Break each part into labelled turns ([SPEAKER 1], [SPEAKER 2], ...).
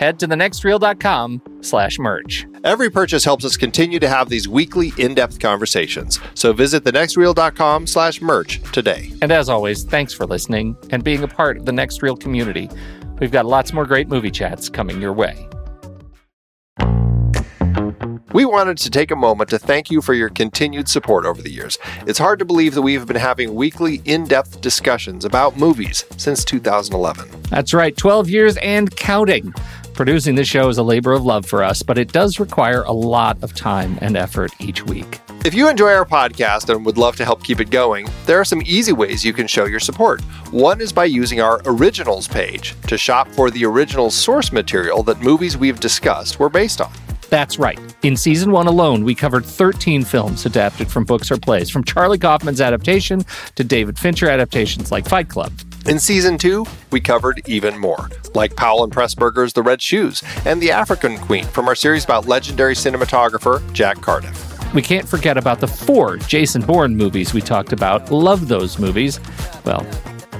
[SPEAKER 1] head to thenextreel.com slash merch.
[SPEAKER 2] Every purchase helps us continue to have these weekly in-depth conversations. So visit thenextreel.com slash merch today.
[SPEAKER 1] And as always, thanks for listening and being a part of the Next Reel community. We've got lots more great movie chats coming your way.
[SPEAKER 2] We wanted to take a moment to thank you for your continued support over the years. It's hard to believe that we've been having weekly, in depth discussions about movies since 2011.
[SPEAKER 1] That's right, 12 years and counting. Producing this show is a labor of love for us, but it does require a lot of time and effort each week.
[SPEAKER 2] If you enjoy our podcast and would love to help keep it going, there are some easy ways you can show your support. One is by using our originals page to shop for the original source material that movies we've discussed were based on.
[SPEAKER 1] That's right. In season one alone, we covered 13 films adapted from books or plays, from Charlie Kaufman's adaptation to David Fincher adaptations like Fight Club.
[SPEAKER 2] In season two, we covered even more, like Powell and Pressburger's The Red Shoes and The African Queen from our series about legendary cinematographer Jack Cardiff.
[SPEAKER 1] We can't forget about the four Jason Bourne movies we talked about. Love those movies. Well,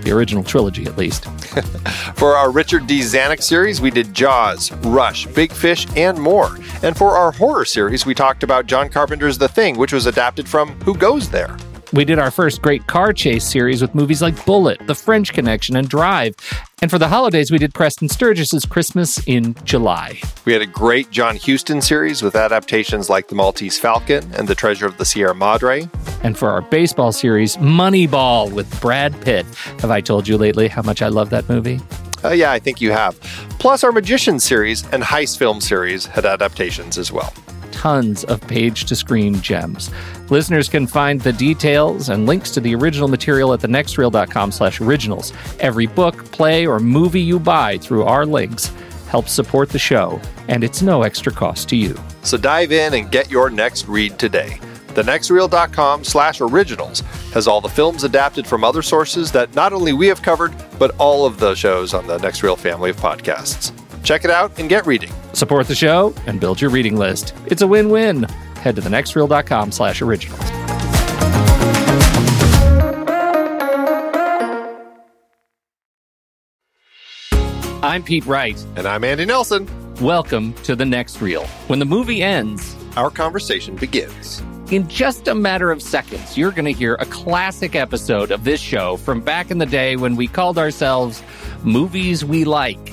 [SPEAKER 1] the original trilogy at least.
[SPEAKER 2] for our Richard D. Zanuck series, we did Jaws, Rush, Big Fish, and more. And for our horror series, we talked about John Carpenter's The Thing, which was adapted from Who Goes There?
[SPEAKER 1] We did our first great car chase series with movies like Bullitt, The French Connection, and Drive. And for the holidays, we did Preston Sturges's Christmas in July.
[SPEAKER 2] We had a great John Huston series with adaptations like The Maltese Falcon and The Treasure of the Sierra Madre.
[SPEAKER 1] And for our baseball series, Moneyball with Brad Pitt. Have I told you lately how much I love that movie?
[SPEAKER 2] Uh, yeah, I think you have. Plus, our Magician series and Heist film series had adaptations as well
[SPEAKER 1] tons of page to screen gems. Listeners can find the details and links to the original material at thenextreel.com slash originals. Every book, play, or movie you buy through our links helps support the show, and it's no extra cost to you.
[SPEAKER 2] So dive in and get your next read today. TheNextReel.com slash originals has all the films adapted from other sources that not only we have covered, but all of the shows on the Next Reel family of podcasts. Check it out and get reading.
[SPEAKER 1] Support the show and build your reading list. It's a win-win. Head to thenextreel.com slash originals. I'm Pete Wright.
[SPEAKER 2] And I'm Andy Nelson.
[SPEAKER 1] Welcome to The Next Reel. When the movie ends,
[SPEAKER 2] our conversation begins.
[SPEAKER 1] In just a matter of seconds, you're going to hear a classic episode of this show from back in the day when we called ourselves Movies We Like.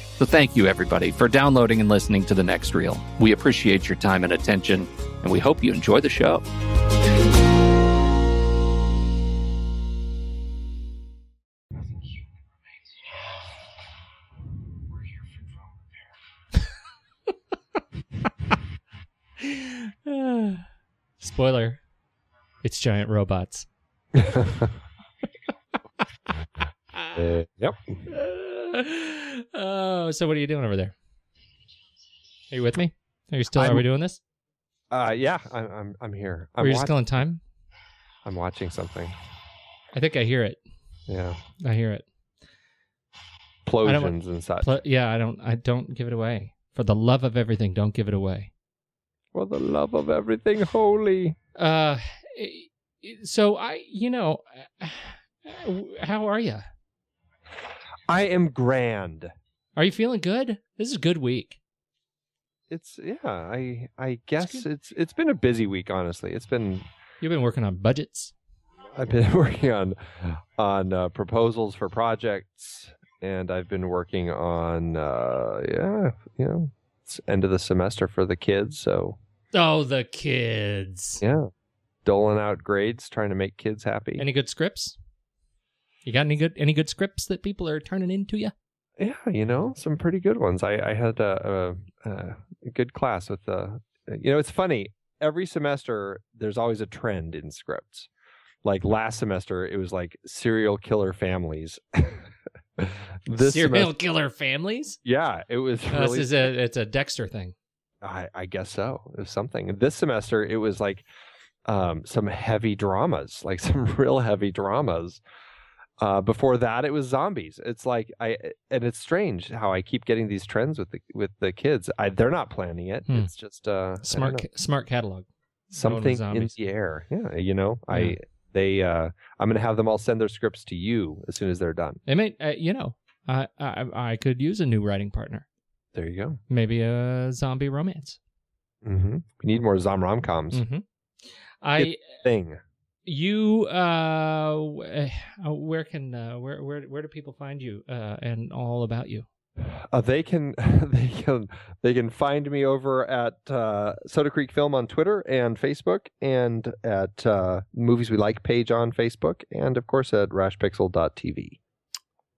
[SPEAKER 1] So thank you, everybody, for downloading and listening to The Next Reel. We appreciate your time and attention, and we hope you enjoy the show. Spoiler. It's giant robots.
[SPEAKER 2] uh, yep.
[SPEAKER 1] oh, so what are you doing over there? Are you with me? Are you still?
[SPEAKER 2] I'm-
[SPEAKER 1] are we doing this?
[SPEAKER 2] Uh, yeah, I'm I'm, I'm here.
[SPEAKER 1] Are
[SPEAKER 2] I'm,
[SPEAKER 1] you
[SPEAKER 2] watch-
[SPEAKER 1] still in time?
[SPEAKER 2] I'm watching something.
[SPEAKER 1] I think I hear it.
[SPEAKER 2] Yeah,
[SPEAKER 1] I hear it.
[SPEAKER 2] explosions and such.
[SPEAKER 1] Pl- yeah, I don't. I don't give it away. For the love of everything, don't give it away.
[SPEAKER 2] For the love of everything holy.
[SPEAKER 1] Uh, so I, you know, how are you?
[SPEAKER 2] I am grand.
[SPEAKER 1] Are you feeling good? This is a good week.
[SPEAKER 2] It's yeah. I I guess
[SPEAKER 1] good.
[SPEAKER 2] it's it's been a busy week. Honestly, it's been.
[SPEAKER 1] You've been working on budgets.
[SPEAKER 2] I've been working on on uh, proposals for projects, and I've been working on uh, yeah, you know, it's end of the semester for the kids. So
[SPEAKER 1] Oh, the kids.
[SPEAKER 2] yeah, doling out grades, trying to make kids happy.
[SPEAKER 1] Any good scripts? You got any good any good scripts that people are turning into you?
[SPEAKER 2] Yeah, you know, some pretty good ones. I, I had a, a, a good class with the. You know, it's funny. Every semester, there's always a trend in scripts. Like last semester, it was like serial killer families. this
[SPEAKER 1] Serial
[SPEAKER 2] semester,
[SPEAKER 1] killer families?
[SPEAKER 2] yeah, it was
[SPEAKER 1] Uh,
[SPEAKER 2] really.
[SPEAKER 1] this is a it's a Dexter thing.
[SPEAKER 2] I, I guess so. It was something. This semester, it was like um, some heavy dramas, like some real heavy dramas. Uh, before that, it was zombies. It's like I, and it's strange how I keep getting these trends with the with the kids. I, they're not planning it.
[SPEAKER 1] Hmm.
[SPEAKER 2] It's just uh,
[SPEAKER 1] Smart ca- smart catalog.
[SPEAKER 2] something in the air. Yeah, you know,
[SPEAKER 1] Yeah.
[SPEAKER 2] I they uh, I'm gonna have them all send their scripts to you as soon as they're done.
[SPEAKER 1] It may uh, you know, I, I I could use a new writing partner.
[SPEAKER 2] There you go.
[SPEAKER 1] Maybe a zombie romance.
[SPEAKER 2] Mm-hmm. We need more zom rom coms.
[SPEAKER 1] hmm I
[SPEAKER 2] Thing.
[SPEAKER 1] You uh uh, where can uh, where where where do people find you uh and all about you?
[SPEAKER 2] Uh, they can they can they can find me over at uh, Soda Creek Film on Twitter and Facebook, and at uh, Movies We Like page on Facebook, and of course at rashpixel.tv.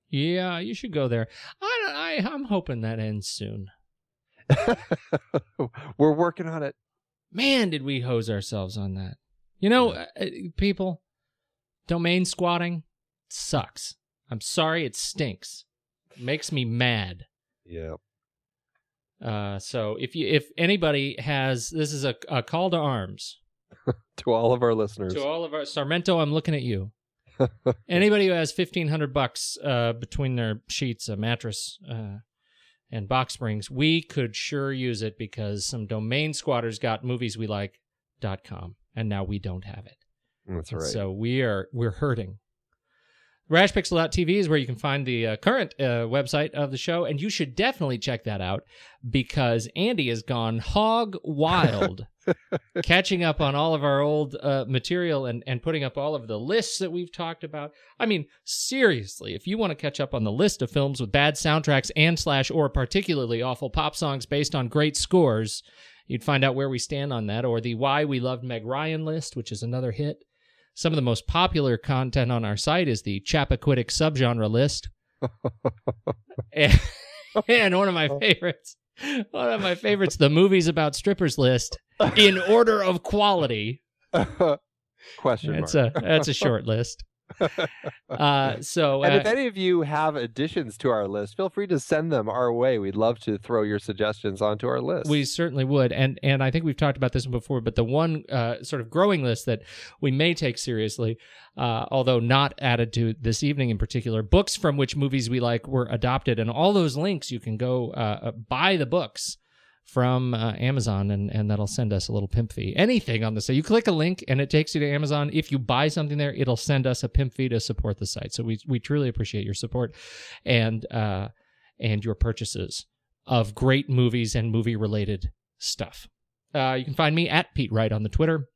[SPEAKER 1] Yeah, you should go there. I I I'm hoping that ends soon.
[SPEAKER 2] We're working on it.
[SPEAKER 1] Man, did we hose ourselves on that. You know, uh, uh, people, domain squatting sucks. I'm sorry, it stinks. It makes me mad.
[SPEAKER 2] Yeah.
[SPEAKER 1] Uh, so if you if anybody has this is a, a call to arms
[SPEAKER 2] To all of our listeners.
[SPEAKER 1] to all of our Sarmento, I'm looking at you. Anybody who has fifteen hundred bucks uh, between their sheets, a mattress, uh, and box springs, we could sure use it because some domain squatters got movieswelike.com and now we don't have it.
[SPEAKER 2] That's right.
[SPEAKER 1] So we are we're hurting. Rashpixel.tv is where you can find the uh, current uh, website of the show, and you should definitely check that out because Andy has gone hog wild, catching up on all of our old uh, material and, and putting up all of the lists that we've talked about. I mean, seriously, if you want to catch up on the list of films with bad soundtracks and slash or particularly awful pop songs based on great scores, you'd find out where we stand on that, or the Why We Loved Meg Ryan list, which is another hit. Some of the most popular content on our site is the Chappaquiddick subgenre list. and, and one of my favorites, one of my favorites, the movies about strippers list in order of quality.
[SPEAKER 2] Question
[SPEAKER 1] That's
[SPEAKER 2] mark.
[SPEAKER 1] a that's a short list. Uh, so
[SPEAKER 2] and
[SPEAKER 1] uh,
[SPEAKER 2] if any of you have additions to our list, feel free to send them our way. We'd love to throw your suggestions onto our list.
[SPEAKER 1] We certainly would, and and I think we've talked about this before. But the one uh, sort of growing list that we may take seriously, uh, although not added to this evening in particular, books from which movies we like were adopted, and all those links you can go uh, uh, buy the books from uh, Amazon, and and that'll send us a little pimp fee. Anything on the site, you click a link and it takes you to Amazon. If you buy something there, it'll send us a pimp fee to support the site. So we we truly appreciate your support, and uh, and your purchases of great movies and movie related stuff. Uh, you can find me at Pete Wright on the Twitter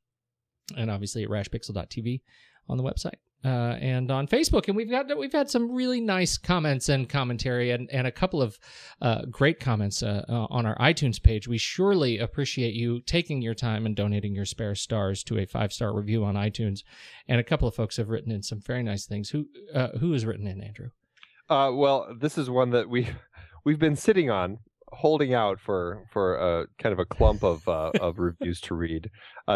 [SPEAKER 1] and obviously at rashpixel.tv on the website uh, and on Facebook. And we've got we've had some really nice comments and commentary and, and a couple of uh, great comments uh, uh, on our iTunes page. We surely appreciate you taking your time and donating your spare stars to a five star review on iTunes. And a couple of folks have written in some very nice things. Who uh, who has written in, Andrew?
[SPEAKER 2] Uh, well, this is one that we we've been sitting on, holding out for for a kind of a clump of of reviews to read.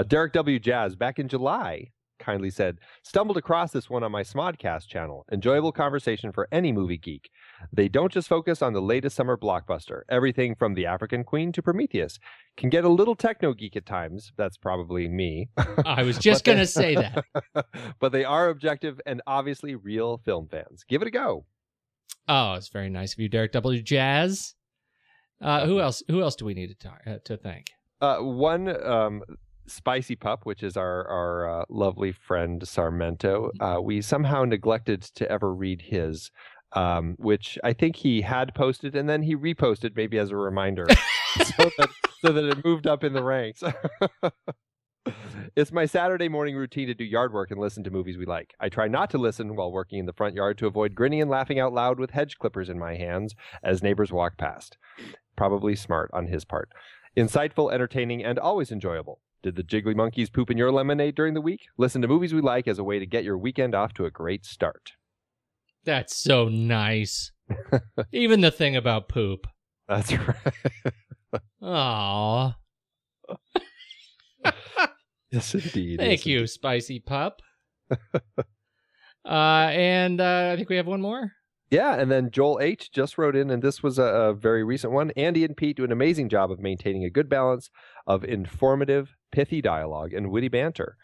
[SPEAKER 2] Derek W. Jazz back in July kindly said, Stumbled across this one on my Smodcast channel. Enjoyable conversation for any movie geek. They don't just focus on the latest summer blockbuster. Everything from The African Queen to Prometheus can get a little techno geek at times. That's probably me.
[SPEAKER 1] I was just going to say that.
[SPEAKER 2] but they are objective and obviously real film fans. Give it a go.
[SPEAKER 1] Oh, it's very nice of you, Derek W. Jazz. Uh, who else? Who else do we need to talk, uh, to thank?
[SPEAKER 2] Uh, one um, spicy pup, which is our our uh, lovely friend Sarmento. Uh, we somehow neglected to ever read his, um, which I think he had posted and then he reposted, maybe as a reminder, so that so that it moved up in the ranks. It's my Saturday morning routine to do yard work and listen to movies we like. I try not to listen while working in the front yard to avoid grinning and laughing out loud with hedge clippers in my hands as neighbors walk past. Probably smart on his part. Insightful, entertaining, and always enjoyable. Did the jiggly monkeys poop in your lemonade during the week? Listen to movies we like as a way to get your weekend off to a great start.
[SPEAKER 1] That's so nice. Even the thing about poop.
[SPEAKER 2] That's right.
[SPEAKER 1] Aw.
[SPEAKER 2] yes, indeed.
[SPEAKER 1] Thank
[SPEAKER 2] Yes,
[SPEAKER 1] you, Spicy Pup. uh, and uh, I think we have one more.
[SPEAKER 2] Yeah, and then Joel H just wrote in, and this was a, a very recent one. Andy and Pete do an amazing job of maintaining a good balance of informative, pithy dialogue and witty banter.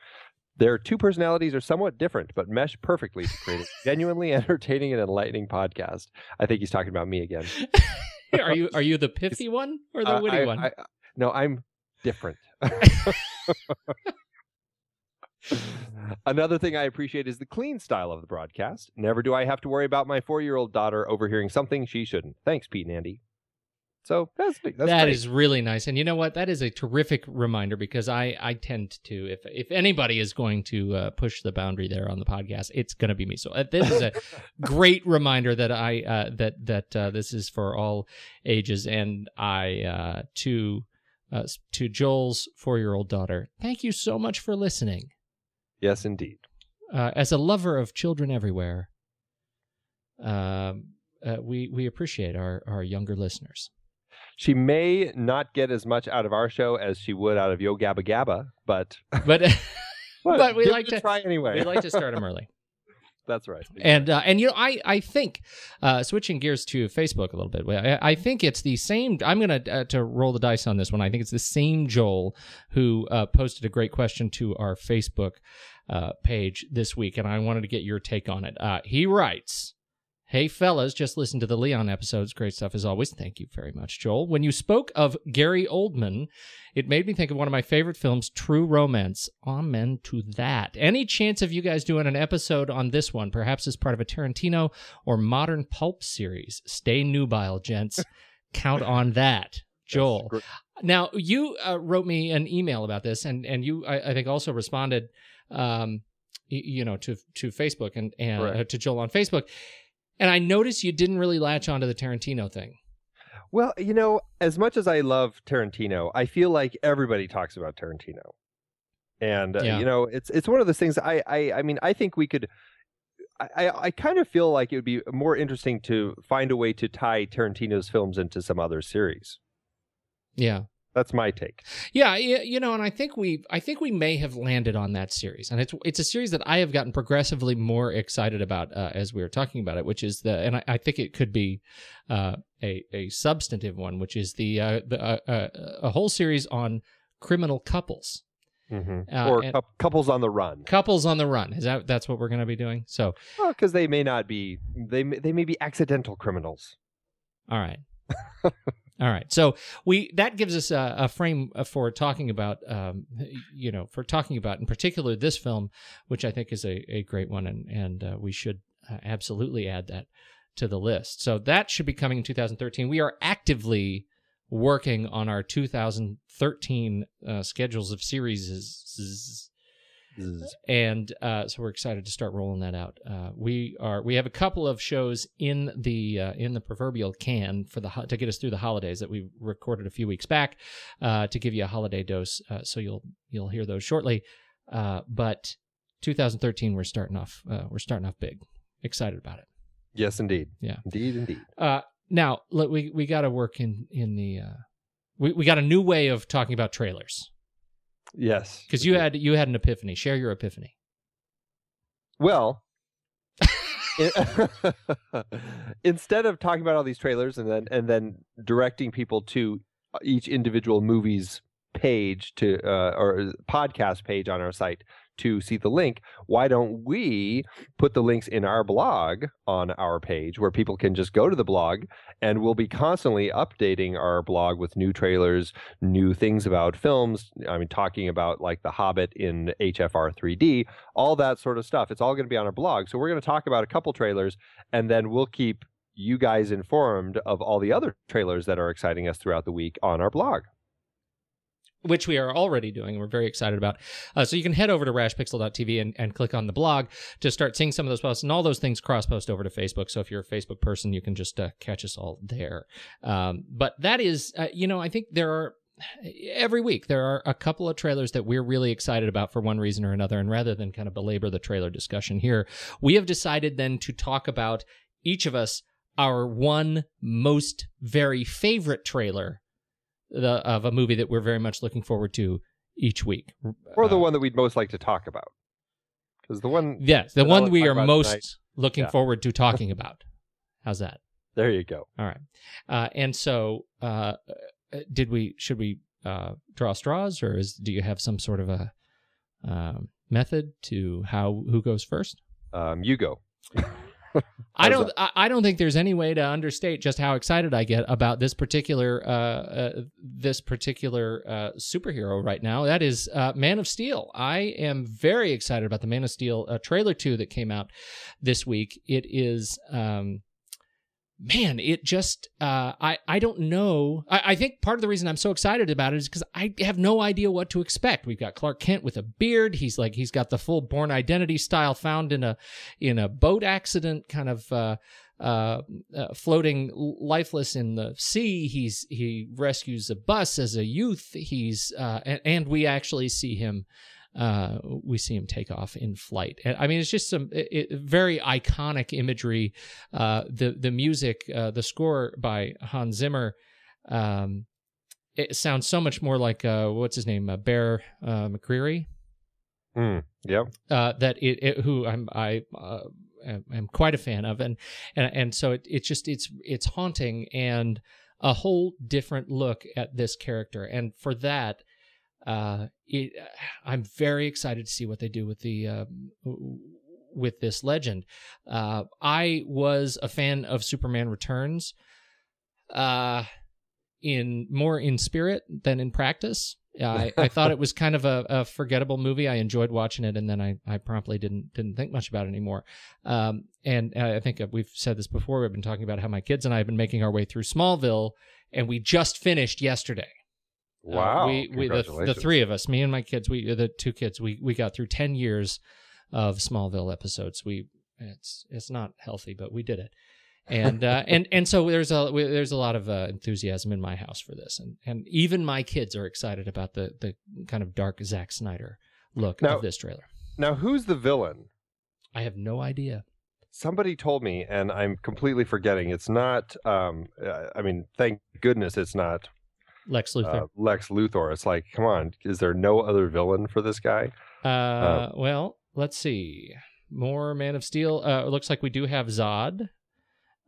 [SPEAKER 2] Their two personalities are somewhat different, but mesh perfectly to create a genuinely entertaining and enlightening podcast. I think he's talking about me again.
[SPEAKER 1] are you are you the pithy one or the
[SPEAKER 2] Uh,
[SPEAKER 1] witty
[SPEAKER 2] I-
[SPEAKER 1] one?
[SPEAKER 2] I- no, I'm different. Another thing I appreciate is the clean style of the broadcast. Never do I have to worry about my four year old daughter overhearing something she shouldn't. Thanks, Pete and Andy. So that's that's
[SPEAKER 1] That
[SPEAKER 2] great.
[SPEAKER 1] is really nice, and you know what? That is a terrific reminder because I I tend to if if anybody is going to uh, push the boundary there on the podcast, it's going to be me. So uh, this is a great reminder that I uh, that that uh, this is for all ages, and I uh, to uh, to Joel's four year old daughter. Thank you so much for listening.
[SPEAKER 2] yes, indeed.
[SPEAKER 1] Uh, as a lover of children everywhere, um, uh, we we appreciate our our younger listeners.
[SPEAKER 2] She may not get as much out of our show as she would out of Yo Gabba Gabba, but
[SPEAKER 1] But But we like to-
[SPEAKER 2] try anyway.
[SPEAKER 1] we like to start them early.
[SPEAKER 2] That's right.
[SPEAKER 1] And uh, and you know I I think uh, switching gears to Facebook a little bit. I, I think it's the same. I'm gonna uh, to roll the dice on this one. I think it's the same Joel who uh, posted a great question to our Facebook uh, page this week, and I wanted to get your take on it. Uh, he writes. Hey fellas, just listen to the Leon episodes. Great stuff as always. Thank you very much, Joel. When you spoke of Gary Oldman, it made me think of one of my favorite films, True Romance. Amen to that. Any chance of you guys doing an episode on this one, perhaps as part of a Tarantino or modern pulp series? Stay nubile, gents. Count on that. Joel. Now, you uh, wrote me an email about this, and, and you, I, I think, also responded, um, you know, to to Facebook and, and uh, to Joel on Facebook. And I noticed you didn't really latch onto the Tarantino thing.
[SPEAKER 2] Well, you know, as much as I love Tarantino, I feel like everybody talks about Tarantino, and uh,
[SPEAKER 1] Yeah.
[SPEAKER 2] you know, it's it's one of those things. I I I mean, I think we could. I, I I kind of feel like it would be more interesting to find a way to tie Tarantino's films into some other series.
[SPEAKER 1] Yeah.
[SPEAKER 2] That's my take.
[SPEAKER 1] Yeah, you know, and I think we, I think we may have landed on that series, and it's it's a series that I have gotten progressively more excited about uh, as we were talking about it, which is the, and I, I think it could be uh, a a substantive one, which is the uh, the uh, uh, a whole series on criminal couples,
[SPEAKER 2] hmm
[SPEAKER 1] Uh,
[SPEAKER 2] or cou- couples on the run.
[SPEAKER 1] couples on the run. Is that that's what we're going to be doing? So,
[SPEAKER 2] Well, because they may not be they may, they may be accidental criminals.
[SPEAKER 1] all right. All right, so we that gives us a, a frame for talking about, um, you know, for talking about in particular this film, which I think is a, a great one, and and uh, we should uh, absolutely add that to the list. So that should be coming in 2013. We are actively working on our 2013 uh, schedules of series. And uh, so we're excited to start rolling that out. Uh, we are we have a couple of shows in the uh, in the proverbial can for the ho- to get us through the holidays that we recorded a few weeks back uh, to give you a holiday dose. Uh, so you'll you'll hear those shortly. Uh, but 2013 we're starting off uh, we're starting off big. Excited about it.
[SPEAKER 2] Yes, indeed.
[SPEAKER 1] Yeah.
[SPEAKER 2] indeed, indeed.
[SPEAKER 1] Uh, now let, we we got to work in in the uh, we we got a new way of talking about trailers
[SPEAKER 2] Yes,
[SPEAKER 1] because you had you had an epiphany. Share your epiphany.
[SPEAKER 2] Well, instead of talking about all these trailers and then and then directing people to each individual movie's page to uh, or podcast page on our site to see the link, why don't we put the links in our blog on our page where people can just go to the blog and we'll be constantly updating our blog with new trailers, new things about films. I mean, talking about like The Hobbit in HFR 3D, all that sort of stuff. It's all going to be on our blog. So we're going to talk about a couple trailers and then we'll keep you guys informed of all the other trailers that are exciting us throughout the week on our blog.
[SPEAKER 1] Which we are already doing and we're very excited about. Uh, so you can head over to rashpixel.tv and, and click on the blog to start seeing some of those posts and all those things cross post over to Facebook. So if you're a Facebook person, you can just uh, catch us all there. Um, but that is, uh, you know, I think there are every week there are a couple of trailers that we're really excited about for one reason or another. And rather than kind of belabor the trailer discussion here, we have decided then to talk about each of us our one most very favorite trailer the, of a movie that we're very much looking forward to each week.
[SPEAKER 2] Or the
[SPEAKER 1] Uh,
[SPEAKER 2] one that we'd most like to talk about. Because the one,
[SPEAKER 1] Yes, the one we are most
[SPEAKER 2] tonight-
[SPEAKER 1] looking
[SPEAKER 2] Yeah.
[SPEAKER 1] forward to talking about. How's that?
[SPEAKER 2] there you go.
[SPEAKER 1] All right. Uh, and so, uh, uh, did we? Should we uh, draw straws, or is do you have some sort of a um, method to how who goes first?
[SPEAKER 2] Um, you go.
[SPEAKER 1] I don't. I, I don't think there's any way to understate just how excited I get about this particular uh, uh, this particular uh, superhero right now. That is uh, Man of Steel. I am very excited about the Man of Steel uh, trailer two that came out this week. It is. Um, Man, it just uh, I I don't know. I, I think part of the reason I'm so excited about it is because I have no idea what to expect. We've got Clark Kent with a beard. He's like he's got the full Bourne Identity style found in a in a boat accident, kind of uh, uh, uh, floating lifeless in the sea. He's he rescues a bus as a youth. He's uh, and, and we actually see him. Uh, we see him take off in flight. And, I mean, it's just some it, it- very iconic imagery. Uh, the the music, uh, the score by Hans Zimmer. Um, it sounds so much more like uh, what's his name, uh, Bear uh, McCreary
[SPEAKER 2] Mm, yep.
[SPEAKER 1] uh, that it, it who I'm I uh, am quite a fan of, and and and so it it's just it's it's haunting and a whole different look at this character, and for that, uh, it I'm very excited to see what they do with the um, with this legend. Uh, I was a fan of Superman Returns, uh, in more in spirit than in practice. I, I thought it was kind of a, a forgettable movie. I enjoyed watching it, and then I, I promptly didn't didn't think much about it anymore. Um, and I think we've said this before. We've been talking about how my kids and I have been making our way through Smallville, and we just finished yesterday. Uh,
[SPEAKER 2] Wow.
[SPEAKER 1] we, we the, the three of us, me and my kids, we the two kids, we we got through ten years of Smallville episodes. We it's it's not healthy, but we did it. And uh, and and so there's a we- there's a lot of uh, enthusiasm in my house for this, and and even my kids are excited about the the kind of dark Zack Snyder look
[SPEAKER 2] Now-
[SPEAKER 1] of this trailer.
[SPEAKER 2] Now, who's the villain?
[SPEAKER 1] I have no idea.
[SPEAKER 2] Somebody told me, and I'm completely forgetting. It's not. Um, uh, I mean, thank goodness it's not
[SPEAKER 1] Lex Luthor.
[SPEAKER 2] uh, Lex Luthor. It's like, come on, is there no other villain for this guy?
[SPEAKER 1] Uh, well, let's see. More Man of Steel. Uh, it looks like we do have Zod.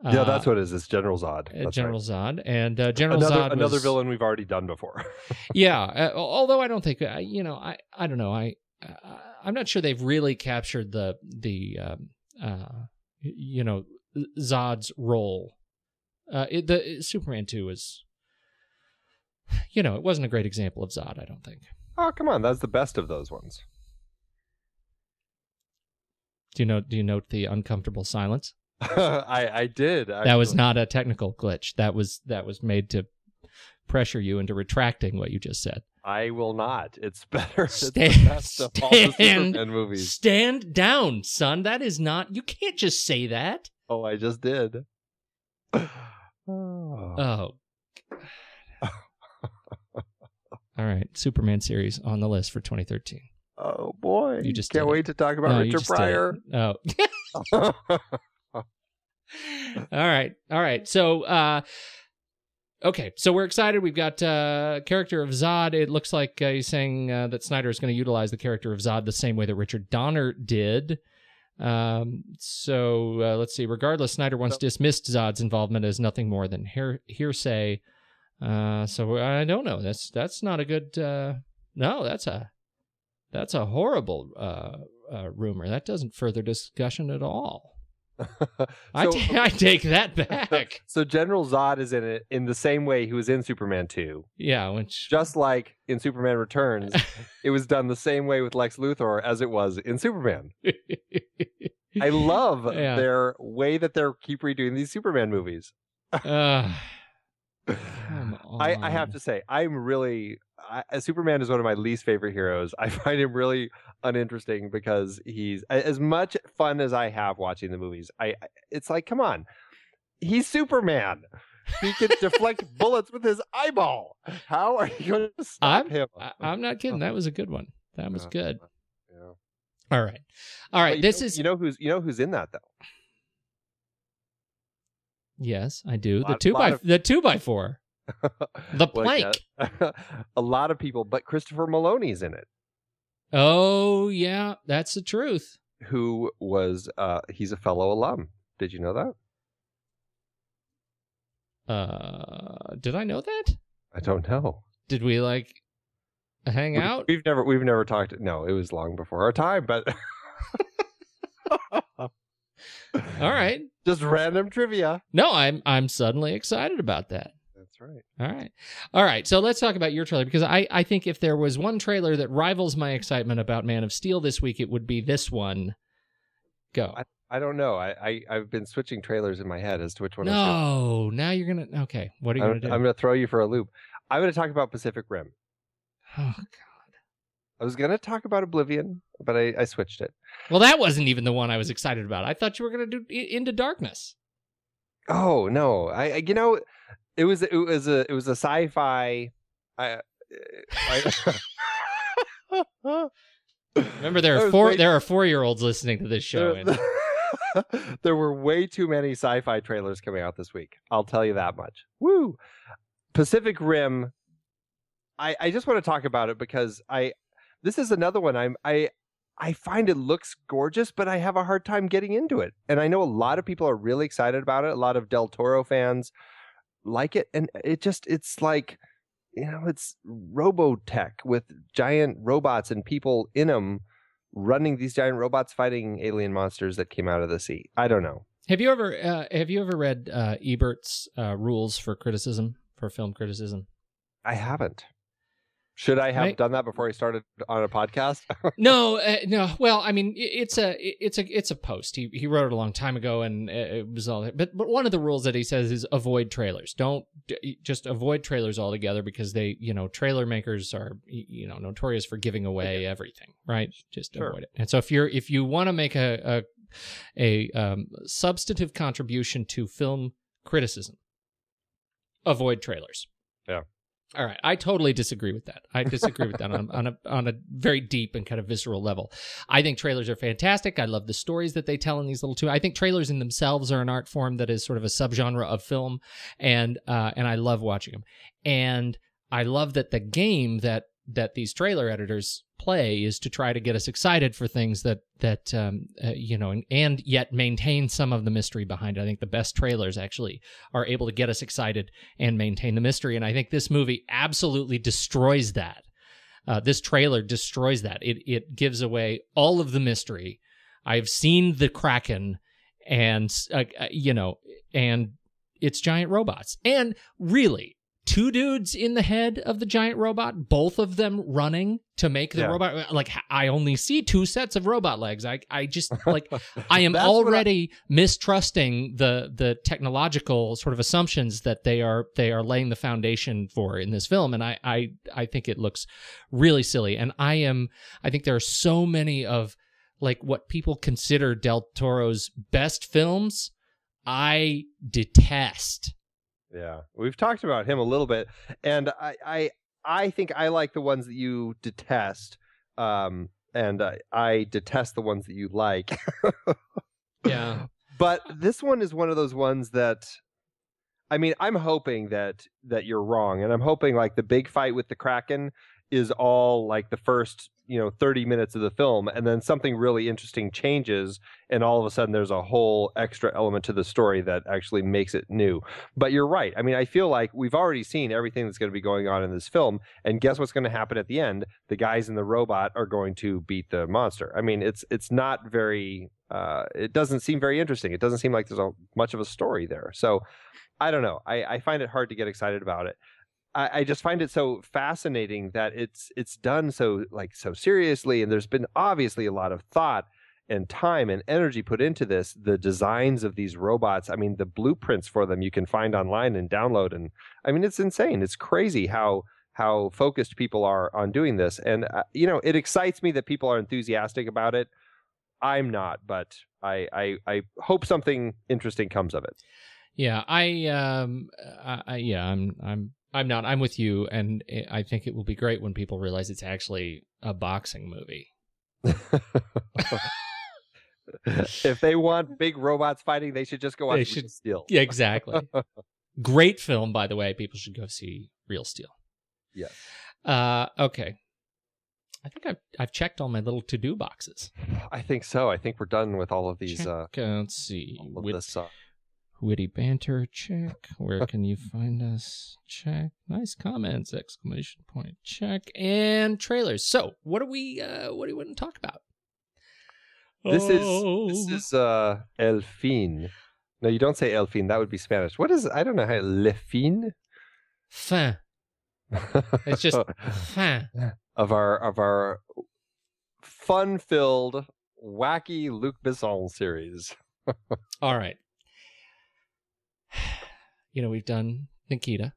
[SPEAKER 2] yeah,
[SPEAKER 1] Uh,
[SPEAKER 2] that's what it is. It's General Zod.
[SPEAKER 1] uh,
[SPEAKER 2] That's
[SPEAKER 1] General
[SPEAKER 2] right.
[SPEAKER 1] Zod and uh, General
[SPEAKER 2] another
[SPEAKER 1] Zod.
[SPEAKER 2] another
[SPEAKER 1] was-
[SPEAKER 2] villain we've already done before.
[SPEAKER 1] Yeah, uh, although I don't think uh, you know. I I don't know. I uh, I'm not sure they've really captured the the um, uh, you know Zod's role. Uh, it, the Superman two is. You know, it wasn't a great example of Zod. I don't think.
[SPEAKER 2] oh, come on, that's the best of those ones.
[SPEAKER 1] Do you know? Do you note the uncomfortable silence?
[SPEAKER 2] I I did.
[SPEAKER 1] That was not a technical glitch. That was that was made to pressure you into retracting what you just said.
[SPEAKER 2] I will not. It's better. It's the
[SPEAKER 1] Stand-
[SPEAKER 2] best of all the
[SPEAKER 1] stand-
[SPEAKER 2] Superman movies.
[SPEAKER 1] Stand down, son. That is not. You can't just say that.
[SPEAKER 2] Oh, I just did. Oh.
[SPEAKER 1] Oh. All right, Superman series on the list for 2013.
[SPEAKER 2] Oh boy!
[SPEAKER 1] You just
[SPEAKER 2] can't wait to talk about
[SPEAKER 1] No,
[SPEAKER 2] Richard Pryor.
[SPEAKER 1] Oh. all right, all right. So, uh, okay, so we're excited. We've got uh, character of Zod. It looks like uh, he's saying uh, that Snyder is going to utilize the character of Zod the same way that Richard Donner did. Um, so uh, let's see. Regardless, Snyder once dismissed Zod's involvement as nothing more than hear- hearsay. Uh, so I don't know. That's that's not a good. Uh, no, that's a that's a horrible uh, uh, rumor. That doesn't further discussion at all. I
[SPEAKER 2] So-
[SPEAKER 1] ta- I take that back.
[SPEAKER 2] So General Zod is in it in the same way he was in Superman 2.
[SPEAKER 1] yeah, which
[SPEAKER 2] Just like in Superman Returns, it was done the same way with Lex Luthor as it was in Superman. I love
[SPEAKER 1] Yeah.
[SPEAKER 2] their way that they keep redoing these Superman movies.
[SPEAKER 1] uh.
[SPEAKER 2] I, I have to say, I'm really I, Superman is one of my least favorite heroes. I find him really uninteresting because he's as much fun as I have watching the movies. I it's like, come on, he's Superman. He can deflect bullets with his eyeball. How are you going to stop
[SPEAKER 1] I'm-
[SPEAKER 2] him?
[SPEAKER 1] I, I'm not kidding. That was a good one. That was good.
[SPEAKER 2] Yeah.
[SPEAKER 1] All right, all
[SPEAKER 2] But
[SPEAKER 1] This
[SPEAKER 2] know-
[SPEAKER 1] is
[SPEAKER 2] you know who's you know who's in that though.
[SPEAKER 1] Yes, I do. The two by
[SPEAKER 2] of-
[SPEAKER 1] the two by four, the plank.
[SPEAKER 2] a lot of people, but Christopher Meloni's in it.
[SPEAKER 1] Oh yeah, that's the truth.
[SPEAKER 2] Who was uh he's a fellow alum. Did you know that?
[SPEAKER 1] Uh, did I know that?
[SPEAKER 2] I don't know.
[SPEAKER 1] Did we like hang
[SPEAKER 2] We-
[SPEAKER 1] out?
[SPEAKER 2] We've never we've never talked. No, it was long before our time, but
[SPEAKER 1] All right.
[SPEAKER 2] just random trivia.
[SPEAKER 1] No, I'm I'm suddenly excited about that.
[SPEAKER 2] That's right.
[SPEAKER 1] All right. All right. So let's talk about your trailer because I, I think if there was one trailer that rivals my excitement about Man of Steel this week, it would be this one. Go.
[SPEAKER 2] I I don't know. I, I I've been switching trailers in my head as to which one. I'm,
[SPEAKER 1] No, now you're gonna. Okay, what are you gonna do?
[SPEAKER 2] I'm going to throw you for a loop. I'm going to talk about Pacific Rim.
[SPEAKER 1] Oh, God.
[SPEAKER 2] I was going to talk about Oblivion, but I, I switched it.
[SPEAKER 1] Well, that wasn't even the one I was excited about. I thought you were gonna do Into Darkness.
[SPEAKER 2] Oh no! I, I you know, it was it was a it was a sci-fi. I, I
[SPEAKER 1] Remember, there are four.
[SPEAKER 2] way-
[SPEAKER 1] There are four year olds listening to this show. And,
[SPEAKER 2] there were way too many sci-fi trailers coming out this week. I'll tell you that much. Woo! Pacific Rim. I I just want to talk about it because I this is another one I'm I I find it looks gorgeous, but I have a hard time getting into it. And I know a lot of people are really excited about it. A lot of Del Toro fans like it, and it just it's like you know it's Robotech with giant robots and people in them running these giant robots fighting alien monsters that came out of the sea. I don't know.
[SPEAKER 1] have you ever uh, have you ever read uh, Ebert's uh, rules for criticism for film criticism?
[SPEAKER 2] I haven't. Should I have
[SPEAKER 1] Right.
[SPEAKER 2] done that before I started on a podcast?
[SPEAKER 1] no, uh, no. Well, I mean, it's a it's a it's a post. He he wrote it a long time ago, and it was all. But but one of the rules that he says is avoid trailers. Don't just avoid trailers altogether because they you know trailer makers are you know notorious for giving away everything. Right? Just
[SPEAKER 2] Sure.
[SPEAKER 1] avoid it. And so if you're if you want to make a a, a um, substantive contribution to film criticism, avoid trailers.
[SPEAKER 2] Yeah.
[SPEAKER 1] All right, I totally disagree with that. I disagree with that on, on a on a very deep and kind of visceral level. I think trailers are fantastic. I love the stories that they tell in these little two. I think trailers in themselves are an art form that is sort of a subgenre of film, and uh, and I love watching them. And I love that the game that that these trailer editors play is to try to get us excited for things that that um, uh, you know and, and yet maintain some of the mystery behind it. I think the best trailers actually are able to get us excited and maintain the mystery. And I think this movie absolutely destroys that. Uh, this trailer destroys that. It it gives away all of the mystery. I've seen the Kraken, and uh, uh, you know, and it's giant robots. And really, two dudes in the head of the giant robot, both of them running to make the
[SPEAKER 2] Yeah.
[SPEAKER 1] robot. Like I only see two sets of robot legs. I I just like I am
[SPEAKER 2] what I-
[SPEAKER 1] already mistrusting the the technological sort of assumptions that they are they are laying the foundation for in this film, and I I I think it looks really silly. And I am I think there are so many of like what people consider Del Toro's best films. I detest.
[SPEAKER 2] Yeah, we've talked about him a little bit, and I, I, I think I like the ones that you detest, um, and I, I detest the ones that you like.
[SPEAKER 1] Yeah.
[SPEAKER 2] but this one is one of those ones that, I mean, I'm hoping that that you're wrong, and I'm hoping like the big fight with the Kraken is all like the first you know 30 minutes of the film and then something really interesting changes and all of a sudden there's a whole extra element to the story that actually makes it new. But you're right. I mean i feel like we've already seen everything that's going to be going on in this film and guess what's going to happen at the end? The guys in the robot are going to beat the monster. I mean it's it's not very uh, it doesn't seem very interesting. It doesn't seem like there's a, much of a story there. So i don't know. I, I find it hard to get excited about it I, I just find it so fascinating that it's it's done so like so seriously, and there's been obviously a lot of thought and time and energy put into this. The designs of these robots, I mean, the blueprints for them you can find online and download, and I mean, it's insane. It's crazy how how focused people are on doing this, and uh, you know, it excites me that people are enthusiastic about it. I'm not, but I I, I hope something interesting comes of it.
[SPEAKER 1] Yeah, I um, I, I yeah, I'm I'm I'm not. I'm with you, and I think it will be great when people realize it's actually a boxing movie.
[SPEAKER 2] if they want big robots fighting, they should just go watch
[SPEAKER 1] They
[SPEAKER 2] Real
[SPEAKER 1] should-
[SPEAKER 2] Steel.
[SPEAKER 1] Yeah, exactly. great film, by the way. People should go see Real Steel.
[SPEAKER 2] Yes.
[SPEAKER 1] Uh, okay. I think I've I've checked all my little to do boxes.
[SPEAKER 2] I think so. I think we're done with all of these.
[SPEAKER 1] Check,
[SPEAKER 2] Uh,
[SPEAKER 1] let's see.
[SPEAKER 2] all of
[SPEAKER 1] Wit-
[SPEAKER 2] this. Uh,
[SPEAKER 1] witty banter. Check. Where can you find us? Check. Nice comments! Exclamation point. Check. And trailers. So, what do we? Uh, what do we want to talk about?
[SPEAKER 2] this
[SPEAKER 1] Oh.
[SPEAKER 2] is this is uh, El Fin. No, you don't say El Fin. That would be Spanish. What is? I don't know how. Le Fin.
[SPEAKER 1] fin. It's just fin.
[SPEAKER 2] of our of our fun-filled, wacky Luc Besson series.
[SPEAKER 1] All right. You know, we've done Nikita.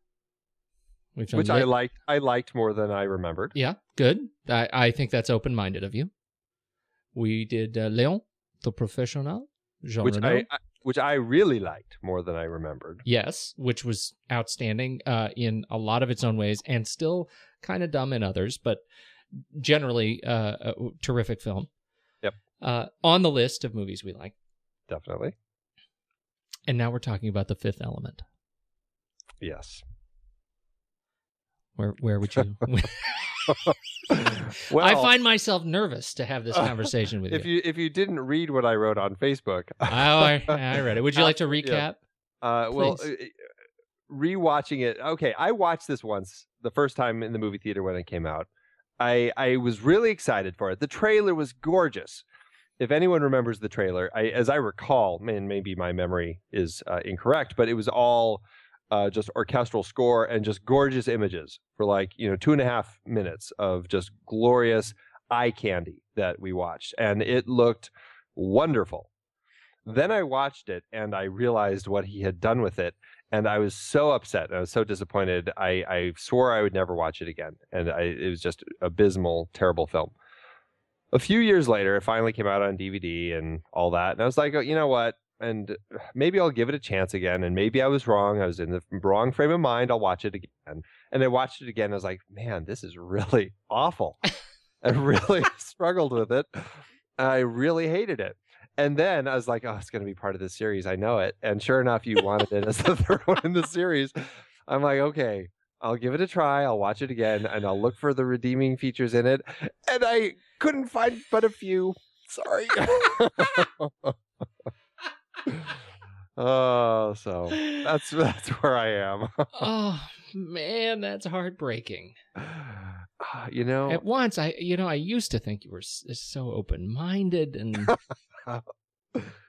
[SPEAKER 1] We've done
[SPEAKER 2] which I liked. I liked more than I remembered.
[SPEAKER 1] Yeah, good. I, I think that's open minded of you. We did uh, Léon, the professional. Jean
[SPEAKER 2] which I, I which I really liked more than I remembered.
[SPEAKER 1] Yes, which was outstanding uh, in a lot of its own ways and still kind of dumb in others, but generally uh, a terrific film.
[SPEAKER 2] Yep.
[SPEAKER 1] Uh, on the list of movies we like.
[SPEAKER 2] Definitely.
[SPEAKER 1] And now we're talking about The Fifth Element.
[SPEAKER 2] Yes.
[SPEAKER 1] Where where would you?
[SPEAKER 2] well,
[SPEAKER 1] I find myself nervous to have this conversation with
[SPEAKER 2] if
[SPEAKER 1] you.
[SPEAKER 2] you if you didn't read what I wrote on Facebook,
[SPEAKER 1] oh, I, I read it. Would you like to
[SPEAKER 2] Yeah.
[SPEAKER 1] recap?
[SPEAKER 2] Uh, well, uh, rewatching it. Okay, I watched this once the first time in the movie theater when it came out. I I was really excited for it. The trailer was gorgeous. If anyone remembers the trailer, I, as I recall, man, maybe my memory is uh, incorrect, but it was all uh, just orchestral score and just gorgeous images for like you know two and a half minutes of just glorious eye candy that we watched, and it looked wonderful. Then I watched it and I realized what he had done with it, and I was so upset. I was so disappointed. I, I swore I would never watch it again, and I, it was just abysmal, terrible film. A few years later, it finally came out on DVD and all that, and I was like, oh, you know what? And maybe I'll give it a chance again. And maybe I was wrong. I was in the wrong frame of mind. I'll watch it again. And I watched it again. I was like, man, this is really awful. I really struggled with it. I really hated it. And then I was like, oh, it's going to be part of this series. I know it. And sure enough, you wanted it as the third one in the series. I'm like, okay, I'll give it a try. I'll watch it again and I'll look for the redeeming features in it. And I couldn't find but a few. Sorry. oh, so that's that's where I am.
[SPEAKER 1] oh man, that's heartbreaking.
[SPEAKER 2] you know,
[SPEAKER 1] At once, I you know I used to think you were s- so open minded and.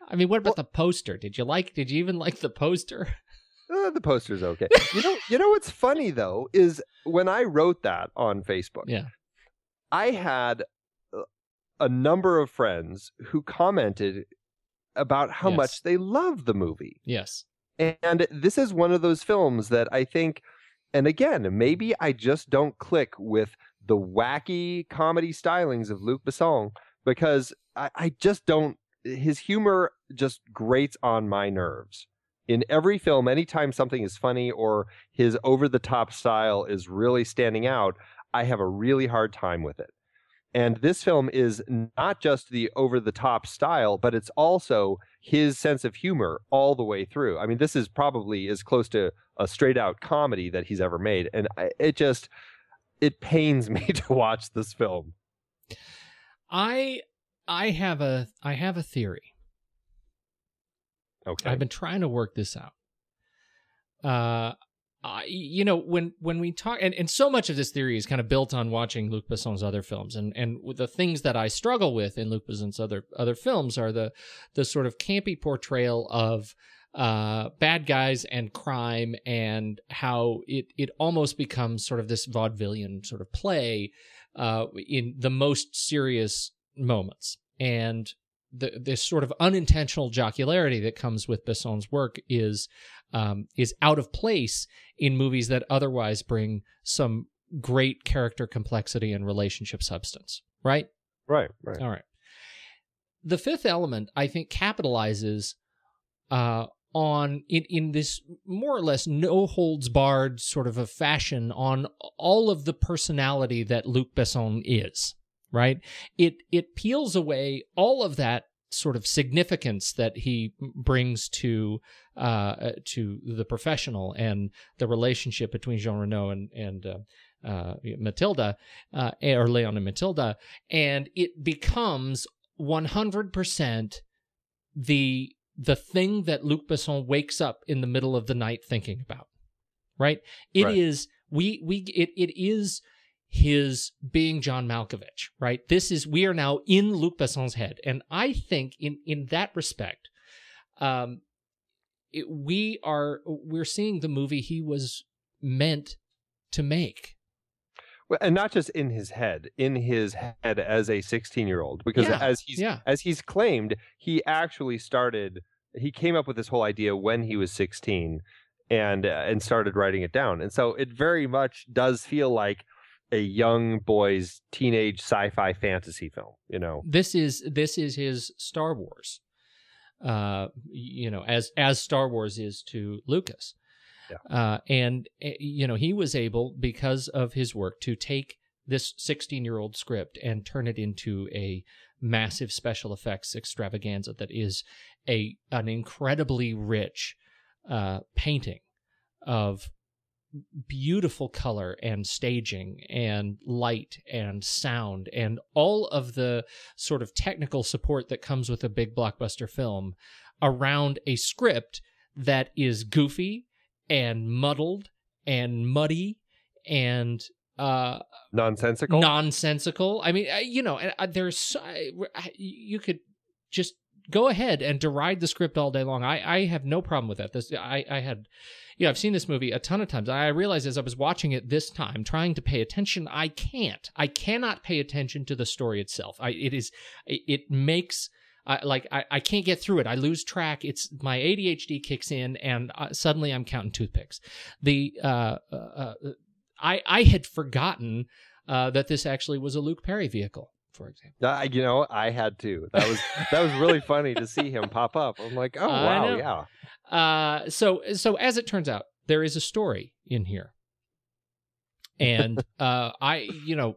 [SPEAKER 1] I mean, what about the poster? Did you like? Did you even like the poster?
[SPEAKER 2] Uh, the poster's okay. You know, you know what's funny though is when I wrote that on Facebook,
[SPEAKER 1] Yeah.
[SPEAKER 2] I had uh, a number of friends who commented about how
[SPEAKER 1] Yes.
[SPEAKER 2] much they love the movie.
[SPEAKER 1] Yes.
[SPEAKER 2] And this is one of those films that I think, and again, maybe I just don't click with the wacky comedy stylings of Luc Besson because I, I just don't. His humor just grates on my nerves. In every film, anytime something is funny or his over the top style is really standing out, I have a really hard time with it. And this film is not just the over the top style, but it's also his sense of humor all the way through. I mean, this is probably as close to a straight out comedy that he's ever made. And I, it just, it pains me to watch this film.
[SPEAKER 1] I I have a I have a theory.
[SPEAKER 2] Okay.
[SPEAKER 1] I've been trying to work this out. Uh, I, you know, when when we talk, and, and so much of this theory is kind of built on watching Luc Besson's other films, and and the things that I struggle with in Luc Besson's other other films are the the sort of campy portrayal of uh, bad guys and crime, and how it it almost becomes sort of this vaudevillian sort of play uh, in the most serious moments, and the this sort of unintentional jocularity that comes with Besson's work is um, is out of place in movies that otherwise bring some great character complexity and relationship substance. Right?
[SPEAKER 2] right, right.
[SPEAKER 1] All right. The fifth element, I think, capitalizes uh, on in in this more or less no holds barred sort of a fashion on all of the personality that Luc Besson is. Right? It it peels away all of that sort of significance that he brings to uh, to the professional and the relationship between Jean Reno and and uh, uh, Mathilda uh, or Leon and Mathilda, and it becomes one hundred percent the the thing that Luc Besson wakes up in the middle of the night thinking about. Right? It
[SPEAKER 2] Right.
[SPEAKER 1] is we we it it is his being John Malkovich, right? This is we are now in Luc Besson's head, and I think in in that respect, um, it, we are we're seeing the movie he was meant to make.
[SPEAKER 2] Well, and not just in his head, in his head as a 16 year old, because
[SPEAKER 1] Yeah,
[SPEAKER 2] as he's
[SPEAKER 1] yeah.
[SPEAKER 2] as he's claimed, he actually started. He came up with this whole idea when he was 16, and uh, and started writing it down. And so it very much does feel like a young boy's teenage sci-fi fantasy film. You know,
[SPEAKER 1] This is this is his Star Wars, uh, you know, as as Star Wars is to Lucas.
[SPEAKER 2] Yeah.
[SPEAKER 1] Uh, and uh, you know he was able because of his work to take this 16 year old script and turn it into a massive special effects extravaganza that is a an incredibly rich uh, painting of beautiful color and staging and light and sound and all of the sort of technical support that comes with a big blockbuster film around a script that is goofy and muddled and muddy and uh
[SPEAKER 2] nonsensical.
[SPEAKER 1] nonsensical. I mean, you know, and, uh, there's you could just go ahead and deride the script all day long. I I have no problem with that. This I I had you know, I've seen this movie a ton of times. I realized as I was watching it this time, trying to pay attention, I can't. I cannot pay attention to the story itself. I it is it, it makes I, like I, I can't get through it. I lose track. It's my ADHD kicks in, and uh, suddenly I'm counting toothpicks. The uh, uh, uh, I I had forgotten uh, that this actually was a Luke Perry vehicle, for example.
[SPEAKER 2] Uh, you know, I had to. That was that was really funny to see him pop up. I'm like, oh wow, yeah.
[SPEAKER 1] Uh, so so as it turns out, there is a story in here, and uh, I you know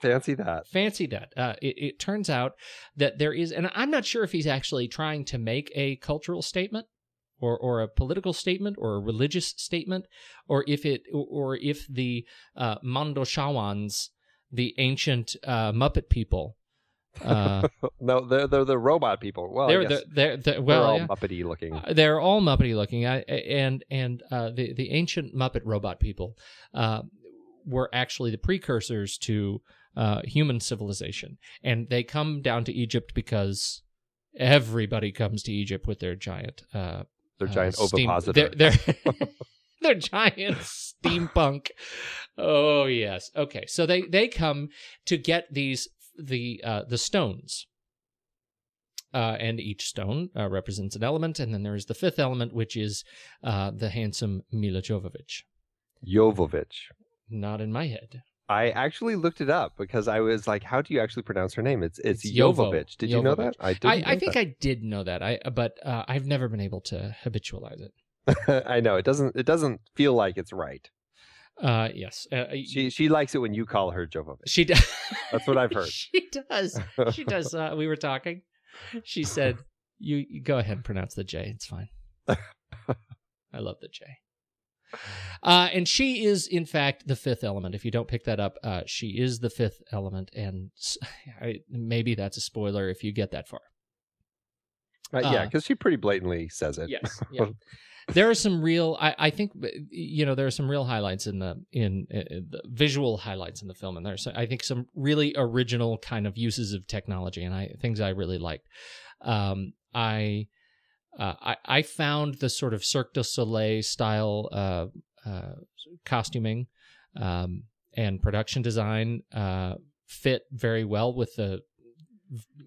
[SPEAKER 2] Fancy that.
[SPEAKER 1] fancy that. Uh, it, it turns out that there is, and I'm not sure if he's actually trying to make a cultural statement. Or, or a political statement or a religious statement or if it or if the uh, Mondoshawans the ancient uh, Muppet people uh,
[SPEAKER 2] No, they're they're the robot people. Well,
[SPEAKER 1] they're, they're, they're,
[SPEAKER 2] they're
[SPEAKER 1] well
[SPEAKER 2] all
[SPEAKER 1] yeah.
[SPEAKER 2] muppety looking.
[SPEAKER 1] Uh, they're all Muppety looking. I, and and uh, the the ancient Muppet robot people uh, were actually the precursors to uh, human civilization, and they come down to Egypt because everybody comes to Egypt with their giant
[SPEAKER 2] They're
[SPEAKER 1] uh,
[SPEAKER 2] giant
[SPEAKER 1] uh, steam-
[SPEAKER 2] ovipositor.
[SPEAKER 1] They're, they're, giant steampunk. Oh yes. Okay. So they they come to get these the uh, the stones. Uh, and each stone uh, represents an element, and then there is the fifth element, which is uh, the handsome Milla Jovovich.
[SPEAKER 2] Jovovich.
[SPEAKER 1] Not in my head.
[SPEAKER 2] I actually looked it up because I was like, "How do you actually pronounce her name?" It's it's,
[SPEAKER 1] It's
[SPEAKER 2] Jovovich. Did you know that? I did.
[SPEAKER 1] I, I think I did know that. I but uh, I've never been able to habitualize it.
[SPEAKER 2] I. Know it doesn't. It doesn't feel like it's right.
[SPEAKER 1] Uh, yes, uh,
[SPEAKER 2] She she likes it when you call her Jovovich.
[SPEAKER 1] she does.
[SPEAKER 2] That's what I've heard.
[SPEAKER 1] she does. She does. Uh, we were talking. She said, "You, you go ahead and pronounce the J. It's fine." I love the J. Uh, and she is, in fact, the fifth element. If you don't pick that up, uh, she is the fifth element, and I, maybe that's a spoiler if you get that far.
[SPEAKER 2] Uh, yeah,
[SPEAKER 1] Uh,
[SPEAKER 2] because she pretty blatantly says it.
[SPEAKER 1] Yes. Yeah. There are some real. I, I think you know there are some real highlights in the in, uh the visual highlights in the film, and there's I think some really original kind of uses of technology, and I things I really liked. Um, I. Uh, I, I found the sort of Cirque du Soleil style uh, uh, costuming um, and production design uh, fit very well with the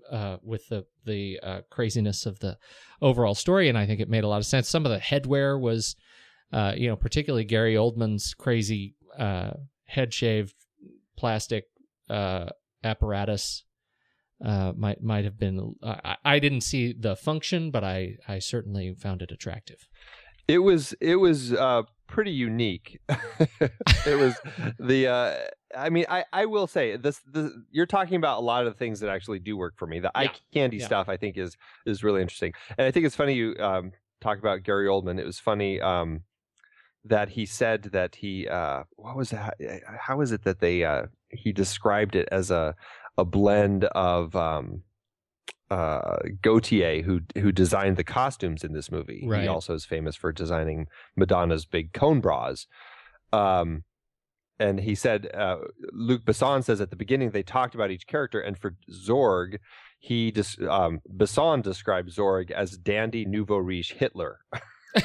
[SPEAKER 1] uh, with the the uh, craziness of the overall story, and I think it made a lot of sense. Some of the headwear was, uh, you know, particularly Gary Oldman's crazy uh, head shaved plastic uh, apparatus. Uh, might might have been. I, I didn't see the function, but I I certainly found it attractive.
[SPEAKER 2] It was it was pretty unique. it was the. I mean, I, I will say this, this. You're talking about a lot of the things that actually do work for me. The eye candy
[SPEAKER 1] Yeah.
[SPEAKER 2] stuff, I think, is is really interesting, and I think it's funny you um, talk about Gary Oldman. It was funny um, that he said that he. Uh, what was that? How is it that they? Uh, he described it as a a blend of. Um, uh, Gaultier, who who designed the costumes in this movie,
[SPEAKER 1] Right.
[SPEAKER 2] he also is famous for designing Madonna's big cone bras. Um, and he said, uh, Luc Besson says at the beginning they talked about each character, and for Zorg, he des- um, Besson described Zorg as dandy nouveau riche Hitler.